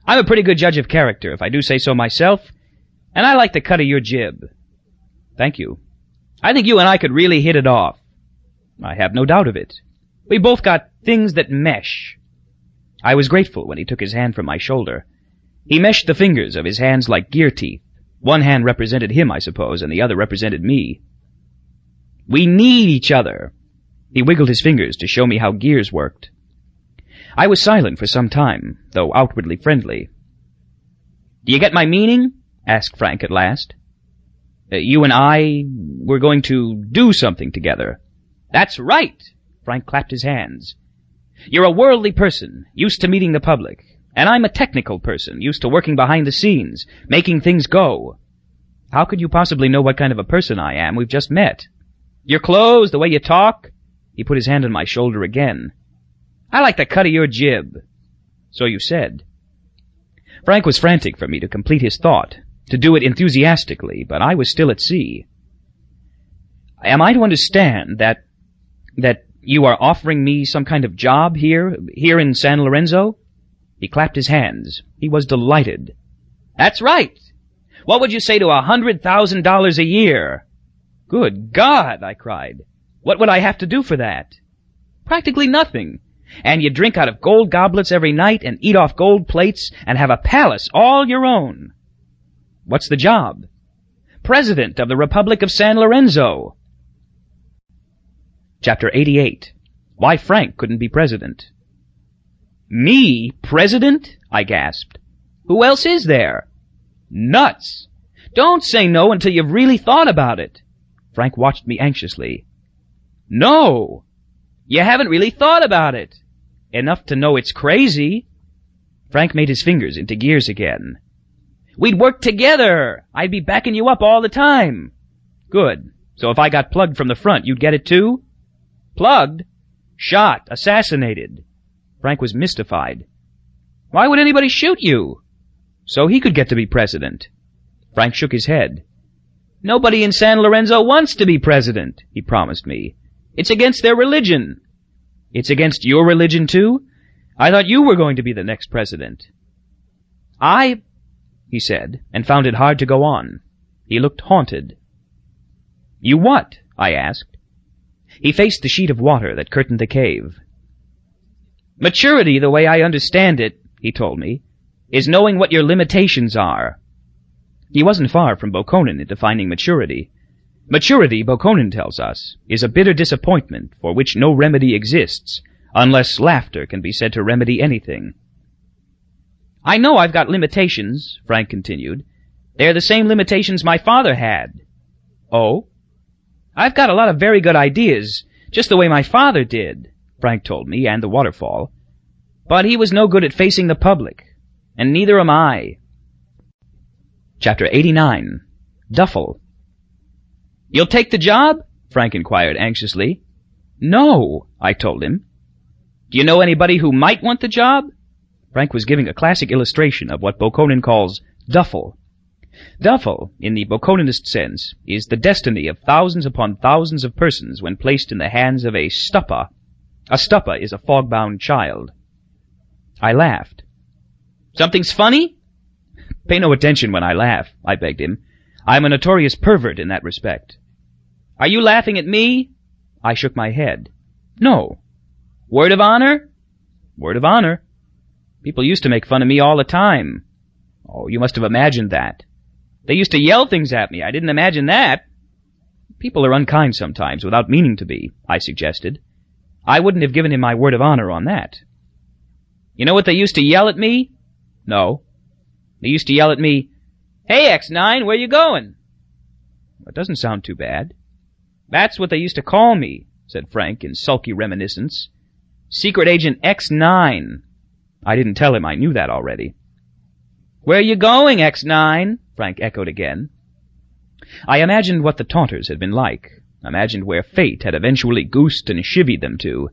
I'm a pretty good judge of character, if I do say so myself, and I like the cut of your jib. Thank you. I think you and I could really hit it off. I have no doubt of it. We both got things that mesh. I was grateful when he took his hand from my shoulder. He meshed the fingers of his hands like gear teeth. One hand represented him, I suppose, and the other represented me. We need each other. He wiggled his fingers to show me how gears worked. I was silent for some time, though outwardly friendly. Do you get my meaning? asked Frank at last. Uh, you and I were going to do something together. That's right! Frank clapped his hands. You're a worldly person, used to meeting the public, and I'm a technical person, used to working behind the scenes, making things go. How could you possibly know what kind of a person I am? We've just met. Your clothes, the way you talk. He put his hand on my shoulder again. I like the cut of your jib. So you said. Frank was frantic for me to complete his thought, to do it enthusiastically, but I was still at sea. Am I to understand that, that you are offering me some kind of job here, here in San Lorenzo? He clapped his hands. He was delighted. That's right. What would you say to a hundred thousand dollars a year? Good God, I cried. What would I have to do for that? Practically nothing and you drink out of gold goblets every night and eat off gold plates and have a palace all your own. What's the job? President of the Republic of San Lorenzo. Chapter 88 Why Frank Couldn't Be President. Me, President? I gasped. Who else is there? Nuts! Don't say no until you've really thought about it. Frank watched me anxiously. No! You haven't really thought about it. Enough to know it's crazy. Frank made his fingers into gears again. We'd work together. I'd be backing you up all the time. Good. So if I got plugged from the front, you'd get it too? Plugged? Shot. Assassinated. Frank was mystified. Why would anybody shoot you? So he could get to be president. Frank shook his head. Nobody in San Lorenzo wants to be president, he promised me. It's against their religion. It's against your religion too? I thought you were going to be the next president. I, he said, and found it hard to go on. He looked haunted. You what? I asked. He faced the sheet of water that curtained the cave. Maturity, the way I understand it, he told me, is knowing what your limitations are. He wasn't far from Bokonon in defining maturity. Maturity, Bokonon tells us, is a bitter disappointment for which no remedy exists, unless laughter can be said to remedy anything. I know I've got limitations, Frank continued. They're the same limitations my father had. Oh? I've got a lot of very good ideas, just the way my father did, Frank told me, and the waterfall. But he was no good at facing the public, and neither am I. Chapter 89 Duffel You'll take the job? Frank inquired anxiously. No, I told him. Do you know anybody who might want the job? Frank was giving a classic illustration of what Bokonon calls duffel. Duffel, in the Bokononist sense, is the destiny of thousands upon thousands of persons when placed in the hands of a stuppa. A stuppa is a fog-bound child. I laughed. Something's funny? Pay no attention when I laugh, I begged him. I'm a notorious pervert in that respect. Are you laughing at me? I shook my head. No. Word of honor? Word of honor. People used to make fun of me all the time. Oh, you must have imagined that. They used to yell things at me. I didn't imagine that. People are unkind sometimes without meaning to be, I suggested. I wouldn't have given him my word of honor on that. You know what they used to yell at me? No. They used to yell at me, Hey, X9, where you going? That doesn't sound too bad. That's what they used to call me, said Frank in sulky reminiscence. Secret Agent X9. I didn't tell him I knew that already. Where you going, X9? Frank echoed again. I imagined what the taunters had been like, imagined where fate had eventually goosed and chivied them to,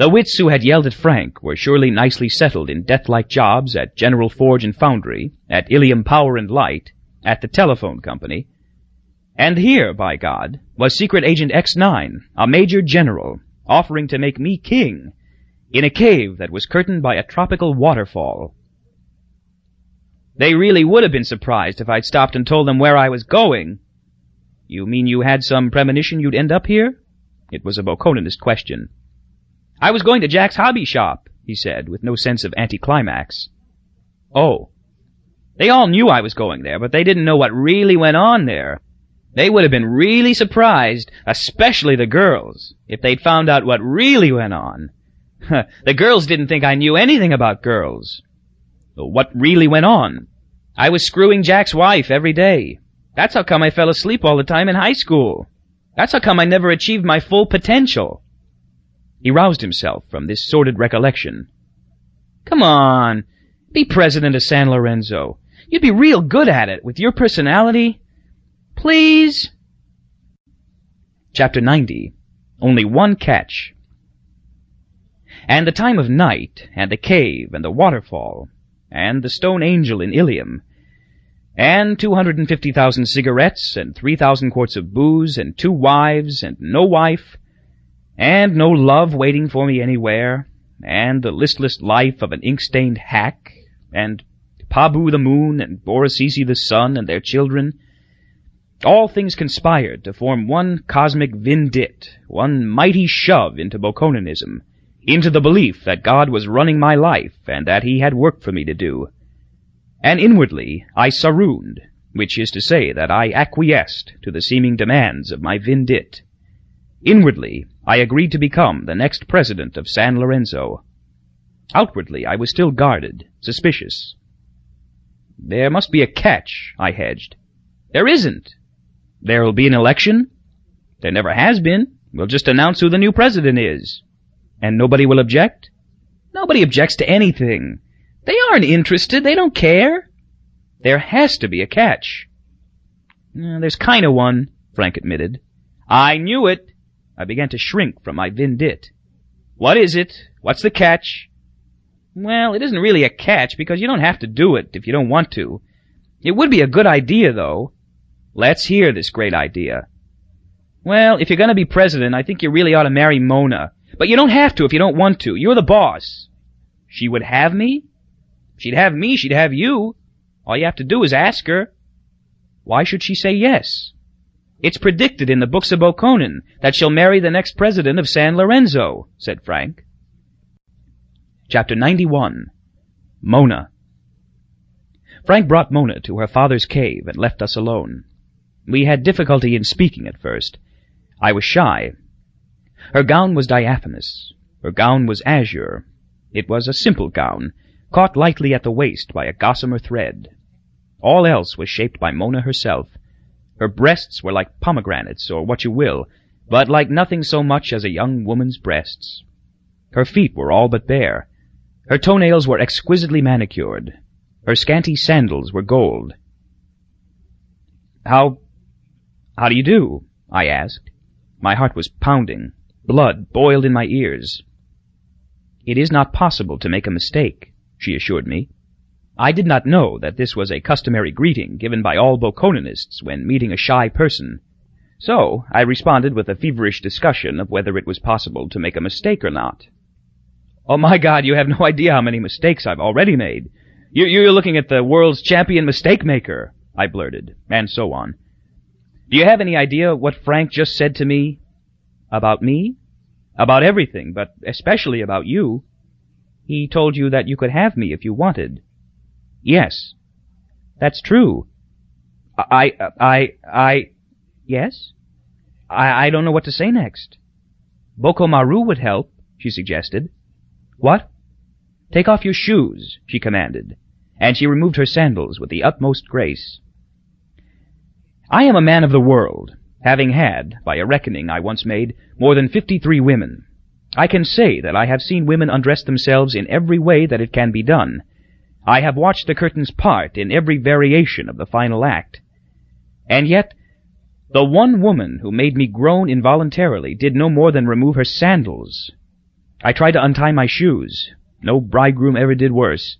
the wits who had yelled at Frank were surely nicely settled in death-like jobs at General Forge and Foundry, at Ilium Power and Light, at the telephone company. And here, by God, was Secret Agent X9, a major general, offering to make me king, in a cave that was curtained by a tropical waterfall. They really would have been surprised if I'd stopped and told them where I was going. You mean you had some premonition you'd end up here? It was a Bokononist question. I was going to Jack's hobby shop, he said, with no sense of anticlimax. Oh. They all knew I was going there, but they didn't know what really went on there. They would have been really surprised, especially the girls, if they'd found out what really went on. the girls didn't think I knew anything about girls. What really went on? I was screwing Jack's wife every day. That's how come I fell asleep all the time in high school. That's how come I never achieved my full potential. He roused himself from this sordid recollection. Come on, be president of San Lorenzo. You'd be real good at it with your personality. Please? Chapter 90. Only one catch. And the time of night, and the cave, and the waterfall, and the stone angel in Ilium, and 250,000 cigarettes, and 3,000 quarts of booze, and two wives, and no wife, and no love waiting for me anywhere, and the listless life of an ink-stained hack, and Pabu the moon, and Borasisi the sun, and their children. All things conspired to form one cosmic vindit, one mighty shove into Bokononism, into the belief that God was running my life, and that he had work for me to do. And inwardly I sarooned, which is to say that I acquiesced to the seeming demands of my vindit. Inwardly, I agreed to become the next president of San Lorenzo. Outwardly, I was still guarded, suspicious. There must be a catch, I hedged. There isn't. There'll be an election? There never has been. We'll just announce who the new president is. And nobody will object? Nobody objects to anything. They aren't interested. They don't care. There has to be a catch. Uh, there's kinda one, Frank admitted. I knew it. I began to shrink from my vindit. What is it? What's the catch? Well, it isn't really a catch because you don't have to do it if you don't want to. It would be a good idea, though. Let's hear this great idea. Well, if you're going to be president, I think you really ought to marry Mona. But you don't have to if you don't want to. You're the boss. She would have me? She'd have me, she'd have you. All you have to do is ask her. Why should she say yes? It's predicted in the books of Bokonon that she'll marry the next president of San Lorenzo, said Frank. Chapter 91 Mona Frank brought Mona to her father's cave and left us alone. We had difficulty in speaking at first. I was shy. Her gown was diaphanous. Her gown was azure. It was a simple gown, caught lightly at the waist by a gossamer thread. All else was shaped by Mona herself. Her breasts were like pomegranates, or what you will, but like nothing so much as a young woman's breasts. Her feet were all but bare. Her toenails were exquisitely manicured. Her scanty sandals were gold. How, how do you do? I asked. My heart was pounding. Blood boiled in my ears. It is not possible to make a mistake, she assured me. I did not know that this was a customary greeting given by all Bokononists when meeting a shy person. So I responded with a feverish discussion of whether it was possible to make a mistake or not. Oh my God, you have no idea how many mistakes I've already made. You're looking at the world's champion mistake maker, I blurted, and so on. Do you have any idea what Frank just said to me? About me? About everything, but especially about you. He told you that you could have me if you wanted. Yes. That's true. I, I, I, yes? I, I don't know what to say next. Boko Maru would help, she suggested. What? Take off your shoes, she commanded, and she removed her sandals with the utmost grace. I am a man of the world, having had, by a reckoning I once made, more than fifty-three women. I can say that I have seen women undress themselves in every way that it can be done, I have watched the curtains part in every variation of the final act. And yet, the one woman who made me groan involuntarily did no more than remove her sandals. I tried to untie my shoes. No bridegroom ever did worse.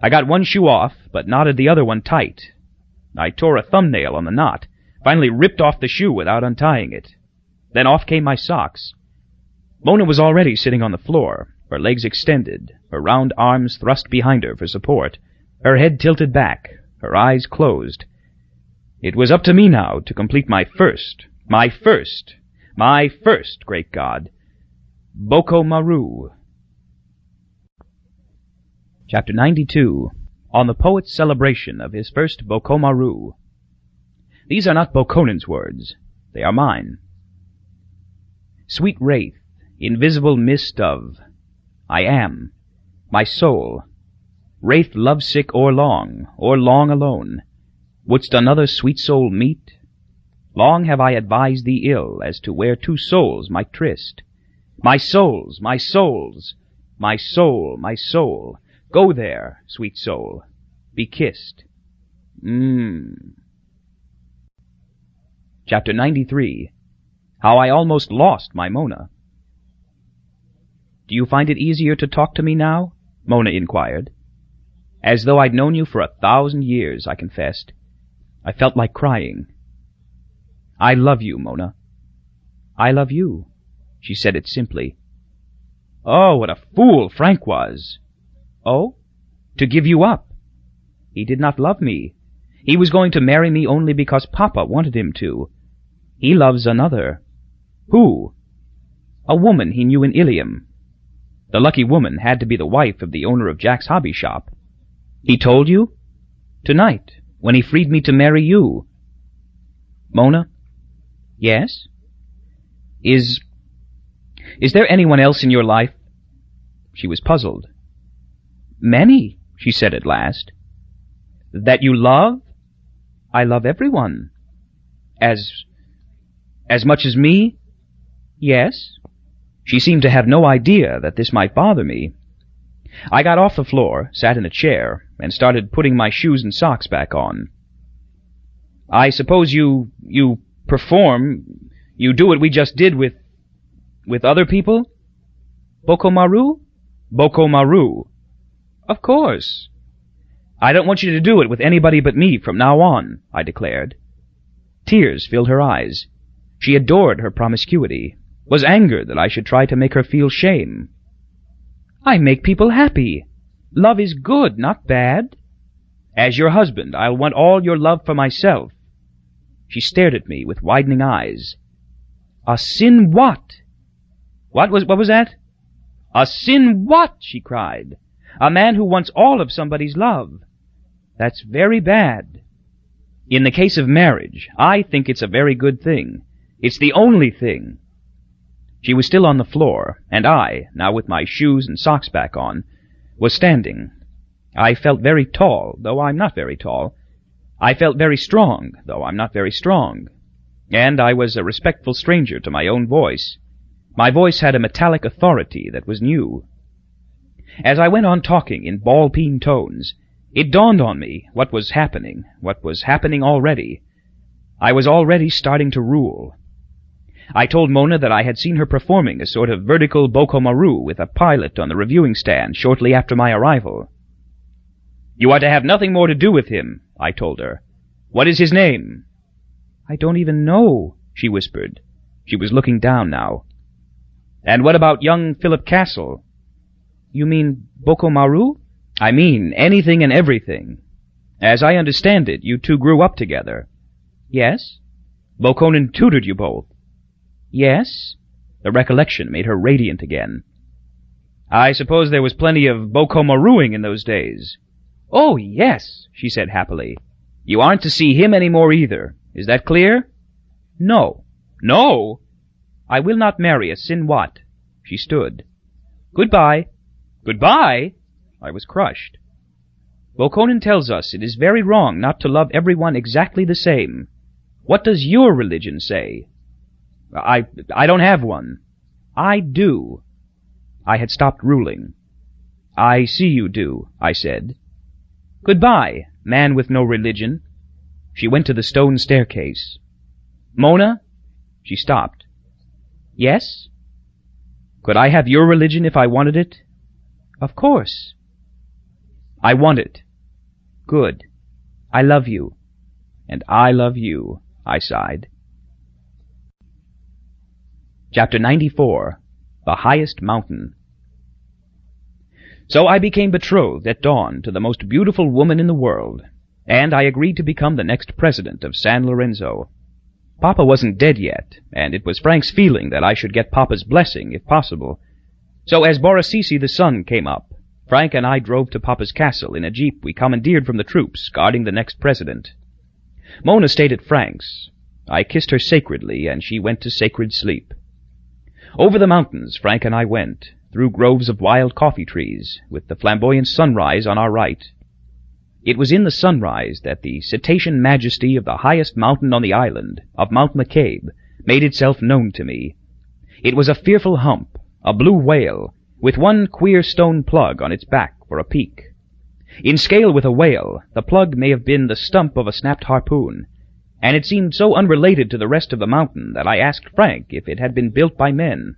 I got one shoe off, but knotted the other one tight. I tore a thumbnail on the knot, finally ripped off the shoe without untying it. Then off came my socks. Mona was already sitting on the floor, her legs extended, her round arms thrust behind her for support, her head tilted back, her eyes closed. It was up to me now to complete my first, my first, my first, great God, Boko Maru. Chapter 92 On the Poet's Celebration of His First Bokomaru. These are not Bokonon's words. They are mine. Sweet wraith, invisible mist of I am, my soul, wraith lovesick or long, or long alone, wouldst another sweet soul meet? Long have I advised thee ill as to where two souls might tryst. My souls, my souls, my soul, my soul, go there, sweet soul, be kissed. Mmm. Chapter 93 How I Almost Lost My Mona do you find it easier to talk to me now? Mona inquired. As though I'd known you for a thousand years, I confessed. I felt like crying. I love you, Mona. I love you. She said it simply. Oh, what a fool Frank was! Oh? To give you up. He did not love me. He was going to marry me only because Papa wanted him to. He loves another. Who? A woman he knew in Ilium. The lucky woman had to be the wife of the owner of Jack's hobby shop. He told you? Tonight, when he freed me to marry you. Mona? Yes? Is... is there anyone else in your life? She was puzzled. Many, she said at last. That you love? I love everyone. As... as much as me? Yes. She seemed to have no idea that this might bother me. I got off the floor, sat in a chair, and started putting my shoes and socks back on. I suppose you, you perform, you do what we just did with, with other people? Boko Maru? Of course. I don't want you to do it with anybody but me from now on, I declared. Tears filled her eyes. She adored her promiscuity, was angered that I should try to make her feel shame. I make people happy. Love is good, not bad. As your husband, I'll want all your love for myself. She stared at me with widening eyes. A sin what? What was, what was that? A sin what? she cried. A man who wants all of somebody's love. That's very bad. In the case of marriage, I think it's a very good thing. It's the only thing. She was still on the floor, and I, now with my shoes and socks back on, was standing. I felt very tall, though I'm not very tall. I felt very strong, though I'm not very strong. And I was a respectful stranger to my own voice. My voice had a metallic authority that was new. As I went on talking in ball-peen tones, it dawned on me what was happening, what was happening already. I was already starting to rule. I told Mona that I had seen her performing a sort of vertical Boko Maru with a pilot on the reviewing stand shortly after my arrival. You are to have nothing more to do with him, I told her. What is his name? I don't even know, she whispered. She was looking down now. And what about young Philip Castle? You mean Boko Maru? I mean anything and everything. As I understand it, you two grew up together. Yes. Bokonon tutored you both. Yes. The recollection made her radiant again. I suppose there was plenty of Boko Maruing in those days. Oh, yes, she said happily. You aren't to see him any more either. Is that clear? No. No? I will not marry a Sinwat. She stood. Goodbye. Goodbye? I was crushed. Bokonon tells us it is very wrong not to love everyone exactly the same. What does your religion say? I, I don't have one. I do. I had stopped ruling. I see you do, I said. Goodbye, man with no religion. She went to the stone staircase. Mona? She stopped. Yes? Could I have your religion if I wanted it? Of course. I want it. Good. I love you. And I love you, I sighed. Chapter 94 The Highest Mountain so I became betrothed at dawn to the most beautiful woman in the world, and I agreed to become the next president of San Lorenzo. Papa wasn't dead yet, and it was Frank's feeling that I should get Papa's blessing if possible. So as Borasisi the sun came up, Frank and I drove to Papa's castle in a jeep we commandeered from the troops guarding the next president. Mona stayed at Frank's. I kissed her sacredly, and she went to sacred sleep. Over the mountains Frank and I went, through groves of wild coffee trees, with the flamboyant sunrise on our right. It was in the sunrise that the cetacean majesty of the highest mountain on the island, of Mount McCabe, made itself known to me. It was a fearful hump, a blue whale, with one queer stone plug on its back for a peak. In scale with a whale, the plug may have been the stump of a snapped harpoon, and it seemed so unrelated to the rest of the mountain that I asked Frank if it had been built by men.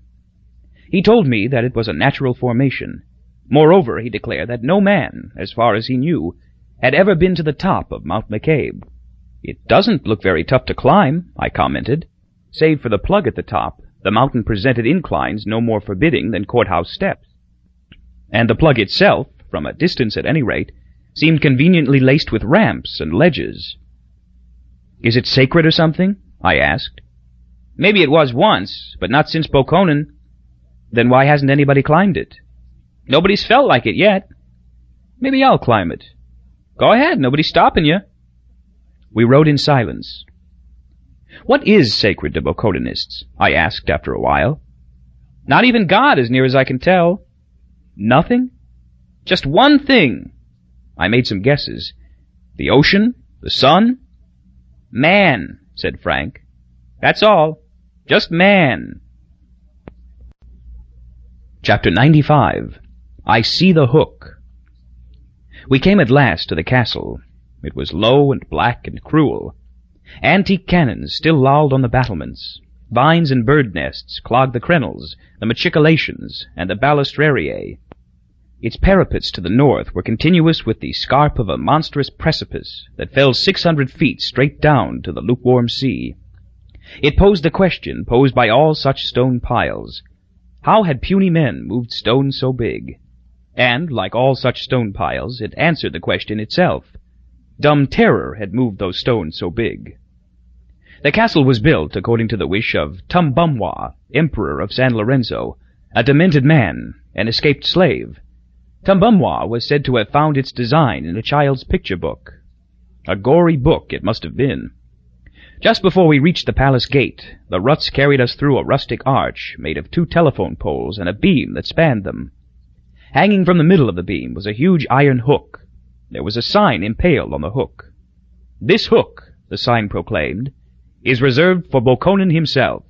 He told me that it was a natural formation. Moreover, he declared that no man, as far as he knew, had ever been to the top of Mount McCabe. It doesn't look very tough to climb, I commented. Save for the plug at the top, the mountain presented inclines no more forbidding than courthouse steps. And the plug itself, from a distance at any rate, seemed conveniently laced with ramps and ledges. Is it sacred or something? I asked. Maybe it was once, but not since Bokonon. Then why hasn't anybody climbed it? Nobody's felt like it yet. Maybe I'll climb it. Go ahead, nobody's stopping you. We rode in silence. What is sacred to Bokononists? I asked after a while. Not even God, as near as I can tell. Nothing? Just one thing. I made some guesses. The ocean? The sun? Man, said Frank. That's all. Just man. Chapter 95 I See the Hook We came at last to the castle. It was low and black and cruel. Antique cannons still lolled on the battlements. Vines and bird nests clogged the crenels, the machicolations, and the balustrariae. Its parapets to the north were continuous with the scarp of a monstrous precipice that fell six hundred feet straight down to the lukewarm sea. It posed the question posed by all such stone piles. How had puny men moved stones so big? And, like all such stone piles, it answered the question itself. Dumb terror had moved those stones so big. The castle was built according to the wish of Tumbumwa, Emperor of San Lorenzo, a demented man, an escaped slave. Tumbumwa was said to have found its design in a child's picture book. A gory book it must have been. Just before we reached the palace gate, the ruts carried us through a rustic arch made of two telephone poles and a beam that spanned them. Hanging from the middle of the beam was a huge iron hook. There was a sign impaled on the hook. This hook, the sign proclaimed, is reserved for Bokonon himself.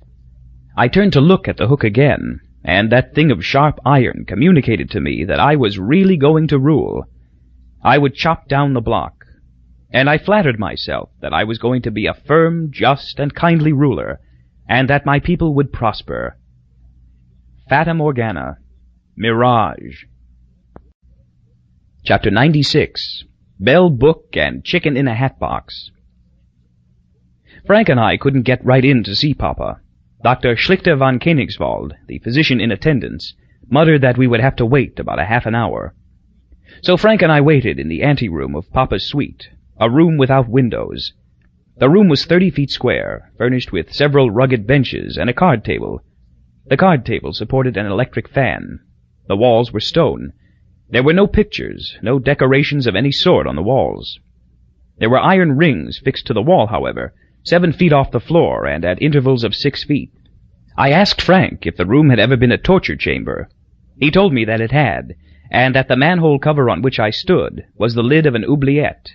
I turned to look at the hook again, and that thing of sharp iron communicated to me that I was really going to rule. I would chop down the block, and I flattered myself that I was going to be a firm, just, and kindly ruler, and that my people would prosper. Fata Morgana. Mirage. Chapter 96 Bell Book and Chicken in a Hat Box. Frank and I couldn't get right in to see Papa. Dr. Schlichter von Koenigswald, the physician in attendance, muttered that we would have to wait about a half an hour. So Frank and I waited in the anteroom of Papa's suite, a room without windows. The room was thirty feet square, furnished with several rugged benches and a card table. The card table supported an electric fan. The walls were stone. There were no pictures, no decorations of any sort on the walls. There were iron rings fixed to the wall, however, seven feet off the floor and at intervals of six feet. I asked Frank if the room had ever been a torture chamber. He told me that it had, and that the manhole cover on which I stood was the lid of an oubliette.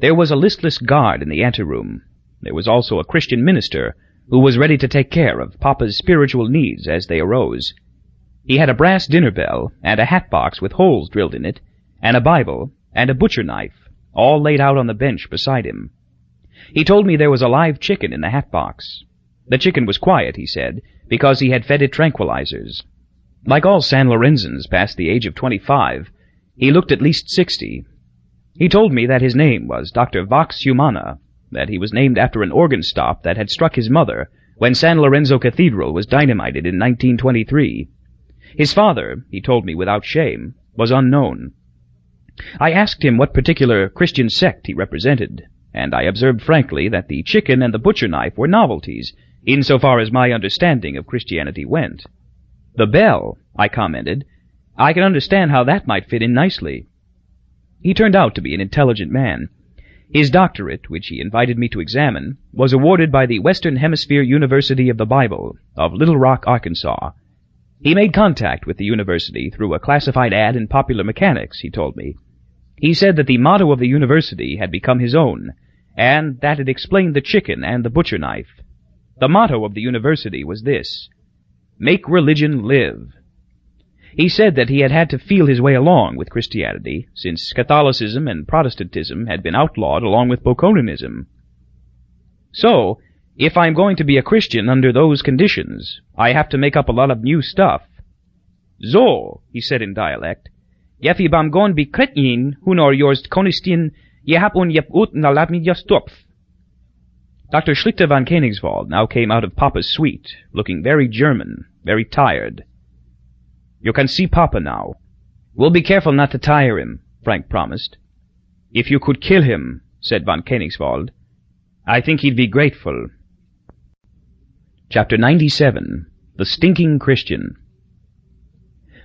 There was a listless guard in the anteroom. There was also a Christian minister who was ready to take care of Papa's spiritual needs as they arose. He had a brass dinner bell and a hat box with holes drilled in it, and a Bible and a butcher knife, all laid out on the bench beside him. He told me there was a live chicken in the hat box. The chicken was quiet, he said, because he had fed it tranquilizers. Like all San Lorenzans past the age of twenty-five, he looked at least sixty. He told me that his name was Dr. Vox Humana, that he was named after an organ stop that had struck his mother when San Lorenzo Cathedral was dynamited in 1923. His father, he told me without shame, was unknown. I asked him what particular Christian sect he represented, and I observed frankly that the chicken and the butcher knife were novelties, in so far as my understanding of Christianity went. The bell, I commented, I can understand how that might fit in nicely. He turned out to be an intelligent man. His doctorate, which he invited me to examine, was awarded by the Western Hemisphere University of the Bible of Little Rock, Arkansas. He made contact with the university through a classified ad in Popular Mechanics, he told me. He said that the motto of the university had become his own, and that it explained the chicken and the butcher knife. The motto of the university was this, Make religion live. He said that he had had to feel his way along with Christianity, since Catholicism and Protestantism had been outlawed along with Bokononism. So, if I'm going to be a Christian under those conditions, I have to make up a lot of new stuff. So, he said in dialect, Jeffy bam gon be kretjen, hunor yours konistin Je hebt onjep ut na laat me just stop. Dr. Schlichter von Koenigswald now came out of Papa's suite, looking very German, very tired. You can see Papa now. We'll be careful not to tire him, Frank promised. If you could kill him, said von Koenigswald, I think he'd be grateful. Chapter 97 The Stinking Christian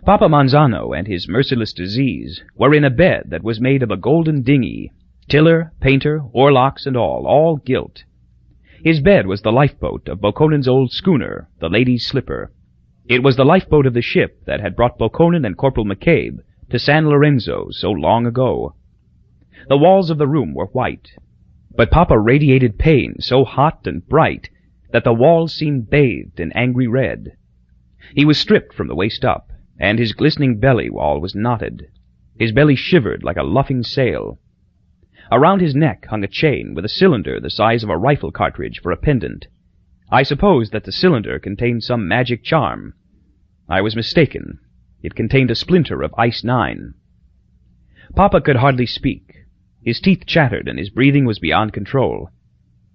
Papa Monzano and his merciless disease were in a bed that was made of a golden dinghy Tiller, painter, oarlocks, and all, all gilt. His bed was the lifeboat of Bokonon's old schooner, the Lady's Slipper. It was the lifeboat of the ship that had brought Bokonon and Corporal McCabe to San Lorenzo so long ago. The walls of the room were white, but Papa radiated pain so hot and bright that the walls seemed bathed in angry red. He was stripped from the waist up, and his glistening belly wall was knotted. His belly shivered like a luffing sail. Around his neck hung a chain with a cylinder the size of a rifle cartridge for a pendant. I supposed that the cylinder contained some magic charm. I was mistaken. It contained a splinter of Ice Nine. Papa could hardly speak. His teeth chattered and his breathing was beyond control.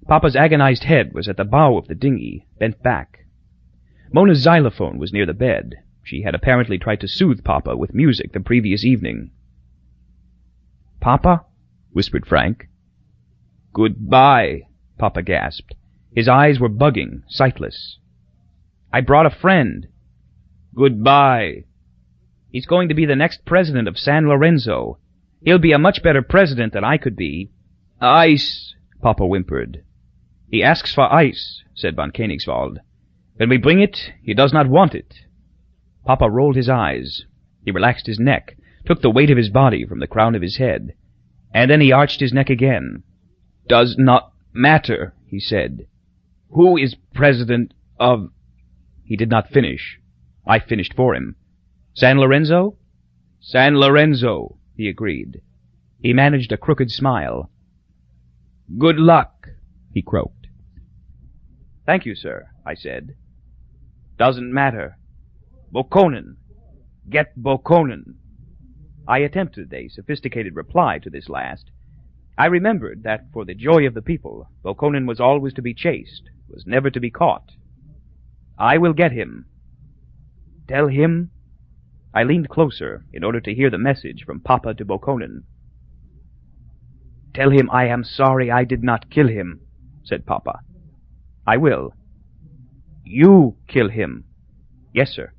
Papa's agonized head was at the bow of the dinghy, bent back. Mona's xylophone was near the bed. She had apparently tried to soothe Papa with music the previous evening. Papa? Whispered Frank. Goodbye, Papa gasped. His eyes were bugging, sightless. I brought a friend. Goodbye. He's going to be the next president of San Lorenzo. He'll be a much better president than I could be. Ice, Papa whimpered. He asks for ice, said von Koenigswald. When we bring it, he does not want it. Papa rolled his eyes. He relaxed his neck, took the weight of his body from the crown of his head, and then he arched his neck again. Does not matter, he said. Who is president of... He did not finish. I finished for him. San Lorenzo? San Lorenzo, he agreed. He managed a crooked smile. Good luck, he croaked. Thank you, sir, I said. Doesn't matter. Bokonon. Get Bokonon. I attempted a sophisticated reply to this last. I remembered that for the joy of the people, Bokonon was always to be chased, was never to be caught. I will get him. Tell him? I leaned closer in order to hear the message from Papa to Bokonon. Tell him I am sorry I did not kill him, said Papa. I will. You kill him. Yes, sir.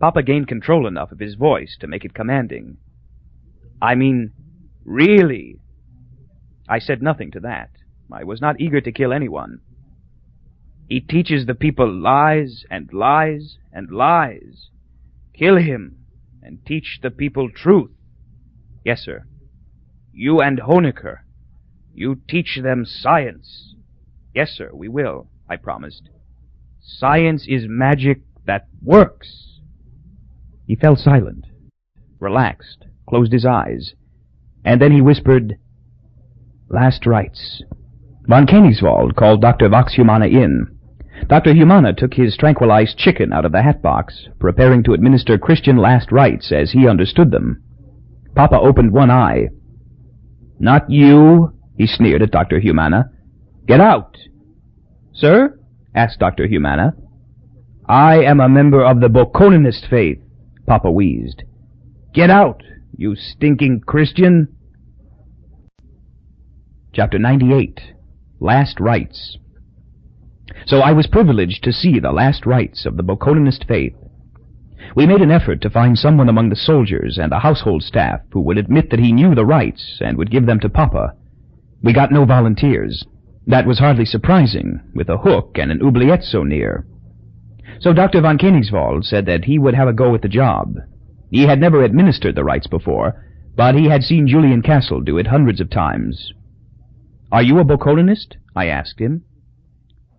Papa gained control enough of his voice to make it commanding. I mean, really? I said nothing to that. I was not eager to kill anyone. He teaches the people lies and lies and lies. Kill him and teach the people truth. Yes, sir. You and Hoenikker. You teach them science. Yes, sir, we will, I promised. Science is magic that works. He fell silent, relaxed, closed his eyes, and then he whispered, Last rites. Von Koenigswald called Dr. Vox Humana in. Dr. Humana took his tranquilized chicken out of the hat box, preparing to administer Christian last rites as he understood them. Papa opened one eye. Not you, he sneered at Dr. Humana. Get out! Sir? asked Dr. Humana. I am a member of the Bokononist faith. Papa wheezed. Get out, you stinking Christian! Chapter 98 Last Rites So I was privileged to see the last rites of the Bokononist faith. We made an effort to find someone among the soldiers and the household staff who would admit that he knew the rites and would give them to Papa. We got no volunteers. That was hardly surprising, with a hook and an oubliette so near. So Dr. von Koenigswald said that he would have a go at the job. He had never administered the rites before, but he had seen Julian Castle do it hundreds of times. Are you a Bokononist? I asked him.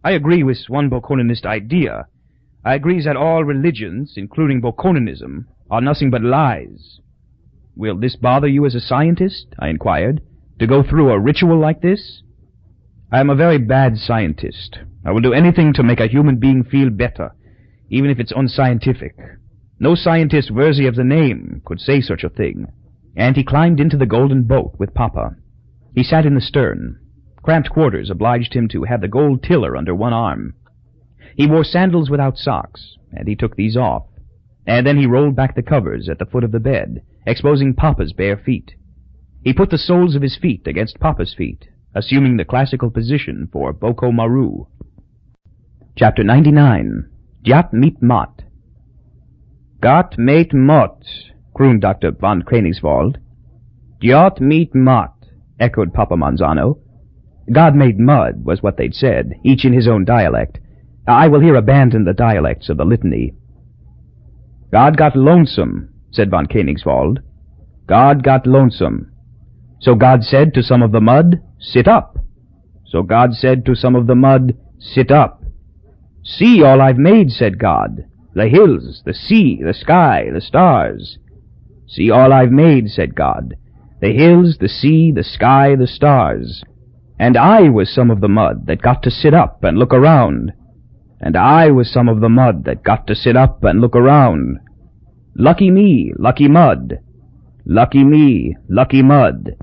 I agree with one Bokononist idea. I agree that all religions, including Bokononism, are nothing but lies. Will this bother you as a scientist? I inquired. To go through a ritual like this? I am a very bad scientist. I will do anything to make a human being feel better even if it's unscientific. No scientist worthy of the name could say such a thing. And he climbed into the golden boat with Papa. He sat in the stern. Cramped quarters obliged him to have the gold tiller under one arm. He wore sandals without socks, and he took these off. And then he rolled back the covers at the foot of the bed, exposing Papa's bare feet. He put the soles of his feet against Papa's feet, assuming the classical position for Boko Maru. Chapter 99 Jat meet mot. Got mate mot, crooned Dr. von Koenigswald. Jot meet mot, echoed Papa Monzano. God made mud, was what they'd said, each in his own dialect. I will here abandon the dialects of the litany. God got lonesome, said von Koenigswald. God got lonesome. So God said to some of the mud, Sit up. So God said to some of the mud, Sit up. See all I've made, said God. The hills, the sea, the sky, the stars. See all I've made, said God. The hills, the sea, the sky, the stars. And I was some of the mud that got to sit up and look around. And I was some of the mud that got to sit up and look around. Lucky me, lucky mud. Lucky me, lucky mud.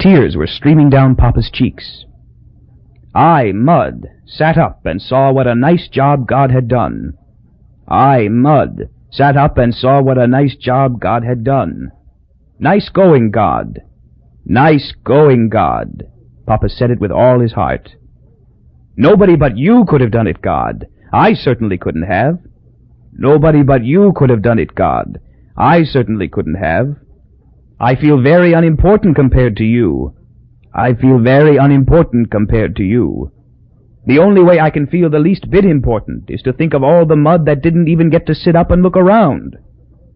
Tears were streaming down Papa's cheeks. I, Mud, sat up and saw what a nice job God had done. I, Mud, sat up and saw what a nice job God had done. Nice going, God. Nice going, God. Papa said it with all his heart. Nobody but you could have done it, God. I certainly couldn't have. Nobody but you could have done it, God. I certainly couldn't have. I feel very unimportant compared to you. I feel very unimportant compared to you. The only way I can feel the least bit important is to think of all the mud that didn't even get to sit up and look around.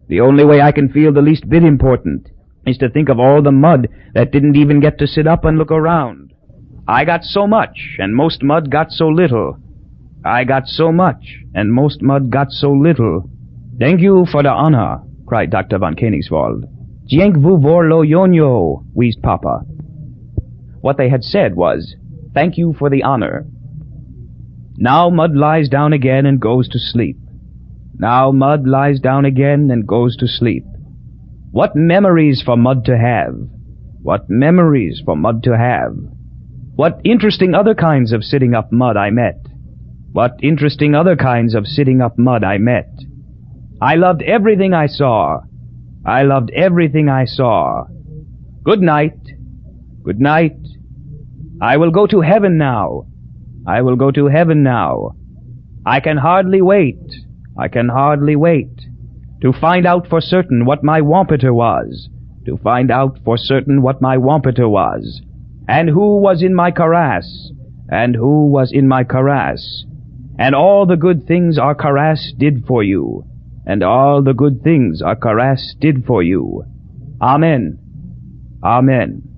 The only way I can feel the least bit important is to think of all the mud that didn't even get to sit up and look around. I got so much, and most mud got so little. I got so much, and most mud got so little. Thank you for the honor, cried Dr. von Koenigswald. Dzięk vous voor lo yonyo, wheezed Papa. What they had said was, Thank you for the honor. Now Mud lies down again and goes to sleep. Now Mud lies down again and goes to sleep. What memories for Mud to have! What memories for Mud to have! What interesting other kinds of sitting up mud I met! What interesting other kinds of sitting up mud I met! I loved everything I saw. I loved everything I saw. Good night. Good night. I will go to heaven now. I will go to heaven now. I can hardly wait. I can hardly wait to find out for certain what my Wampeter was, to find out for certain what my Wampeter was, and who was in my karass, and who was in my karass, and all the good things our karass did for you, and all the good things our karass did for you. Amen. Amen.